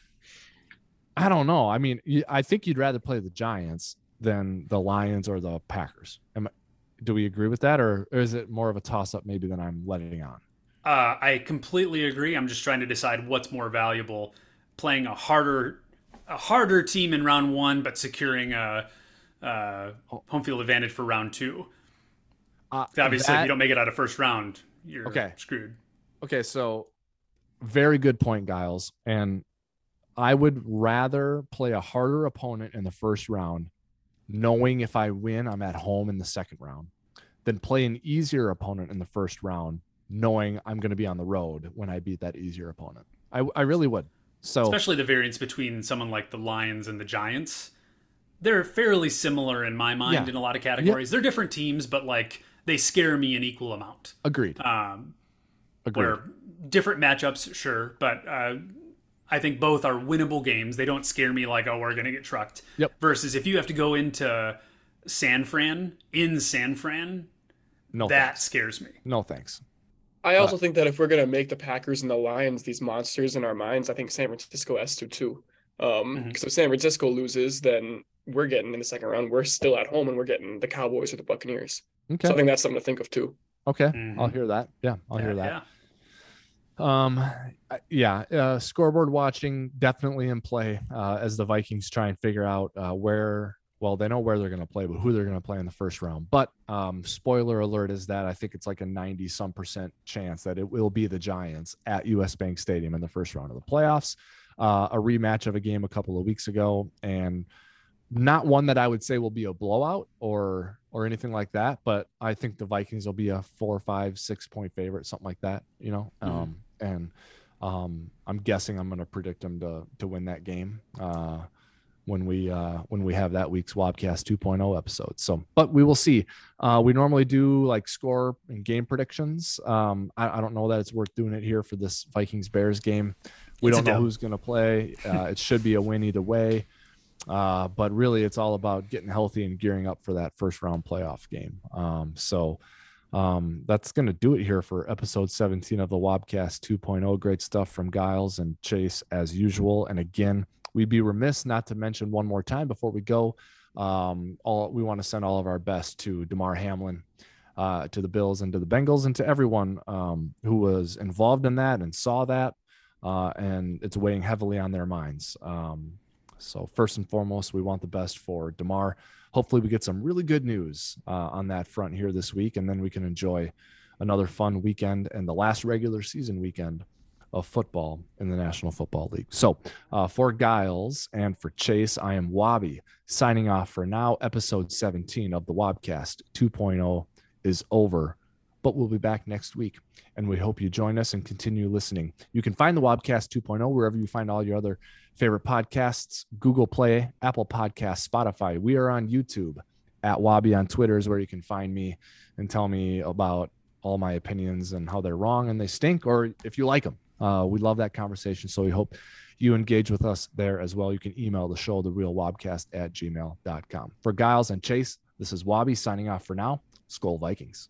I don't know. I mean, I think you'd rather play the Giants than the Lions or the Packers. Am I, do we agree with that, or, or is it more of a toss up maybe than I'm letting on? Uh, I completely agree. I'm just trying to decide what's more valuable: playing a harder, a harder team in round one, but securing a, uh home field advantage for round two. Uh, Obviously, if you don't make it out of first round, you're Okay. screwed. Okay, so very good point, Gyles. And I would rather play a harder opponent in the first round, knowing if I win, I'm at home in the second round, than play an easier opponent in the first round, knowing I'm going to be on the road when I beat that easier opponent. I, I really would. So Especially the variance between someone like the Lions and the Giants. They're fairly similar in my mind Yeah. in a lot of categories. They're different teams, but like they scare me an equal amount. agreed. Um, Agreed. where different matchups, sure, but uh, I think both are winnable games. They don't scare me like, oh, we're going to get trucked. Yep. Versus if you have to go into San Fran, in San Fran, no, that thanks. scares me. No thanks. I also uh, think that if we're gonna make the Packers and the Lions these monsters in our minds, I think San Francisco has to too. Um, because mm-hmm. if San Francisco loses, then we're getting in the second round. We're still at home, and we're getting the Cowboys or the Buccaneers. Okay. So I think that's something to think of too. Okay, mm-hmm. I'll hear that. Yeah, I'll yeah, hear that. Yeah. Um, yeah, uh, scoreboard watching definitely in play uh, as the Vikings try and figure out uh, where well, they know where they're going to play, but who they're going to play in the first round. But um, spoiler alert is that I think it's like a 90 some percent chance that it will be the Giants at US Bank Stadium in the first round of the playoffs. Uh, a rematch of a game a couple of weeks ago, and not one that I would say will be a blowout or or anything like that. But I think the Vikings will be a four, five, six point favorite, something like that. You know, mm-hmm. um, and um, I'm guessing I'm going to predict them to to win that game. Uh, when we uh, when we have that week's Wobcast 2.0 episode. So, but we will see. Uh, we normally do like score and game predictions. Um, I, I, don't know that it's worth doing it here for this Vikings Bears game. We it's don't know who's going to play. Uh, it should be a win either way. Uh, but really, it's all about getting healthy and gearing up for that first round playoff game. Um, so. Um, that's going to do it here for episode 17 of the Wobcast 2.0. Great stuff from Gyles and Chase as usual. And again, we'd be remiss not to mention one more time before we go. Um, all we want to send all of our best to Damar Hamlin, uh, to the Bills and to the Bengals and to everyone um, who was involved in that and saw that. Uh, and it's weighing heavily on their minds. Um, so first and foremost, we want the best for Damar. Hopefully, we get some really good news uh, on that front here this week, and then we can enjoy another fun weekend and the last regular season weekend of football in the National Football League. So, uh, for Gyles and for Chase, I am Wobby signing off for now. Episode 17 of the Wobcast 2.0 is over, but we'll be back next week. And we hope you join us and continue listening. You can find the Wobcast 2.0 wherever you find all your other favorite podcasts Google Play, Apple Podcasts, Spotify. We are on YouTube. At Wobby on Twitter is where you can find me and tell me about all my opinions and how they're wrong and they stink, or if you like them. Uh, we love that conversation. So we hope you engage with us there as well. You can email the show, the real at gmail.com. For Gyles and Chase, this is Wobby signing off for now. Skol Vikings.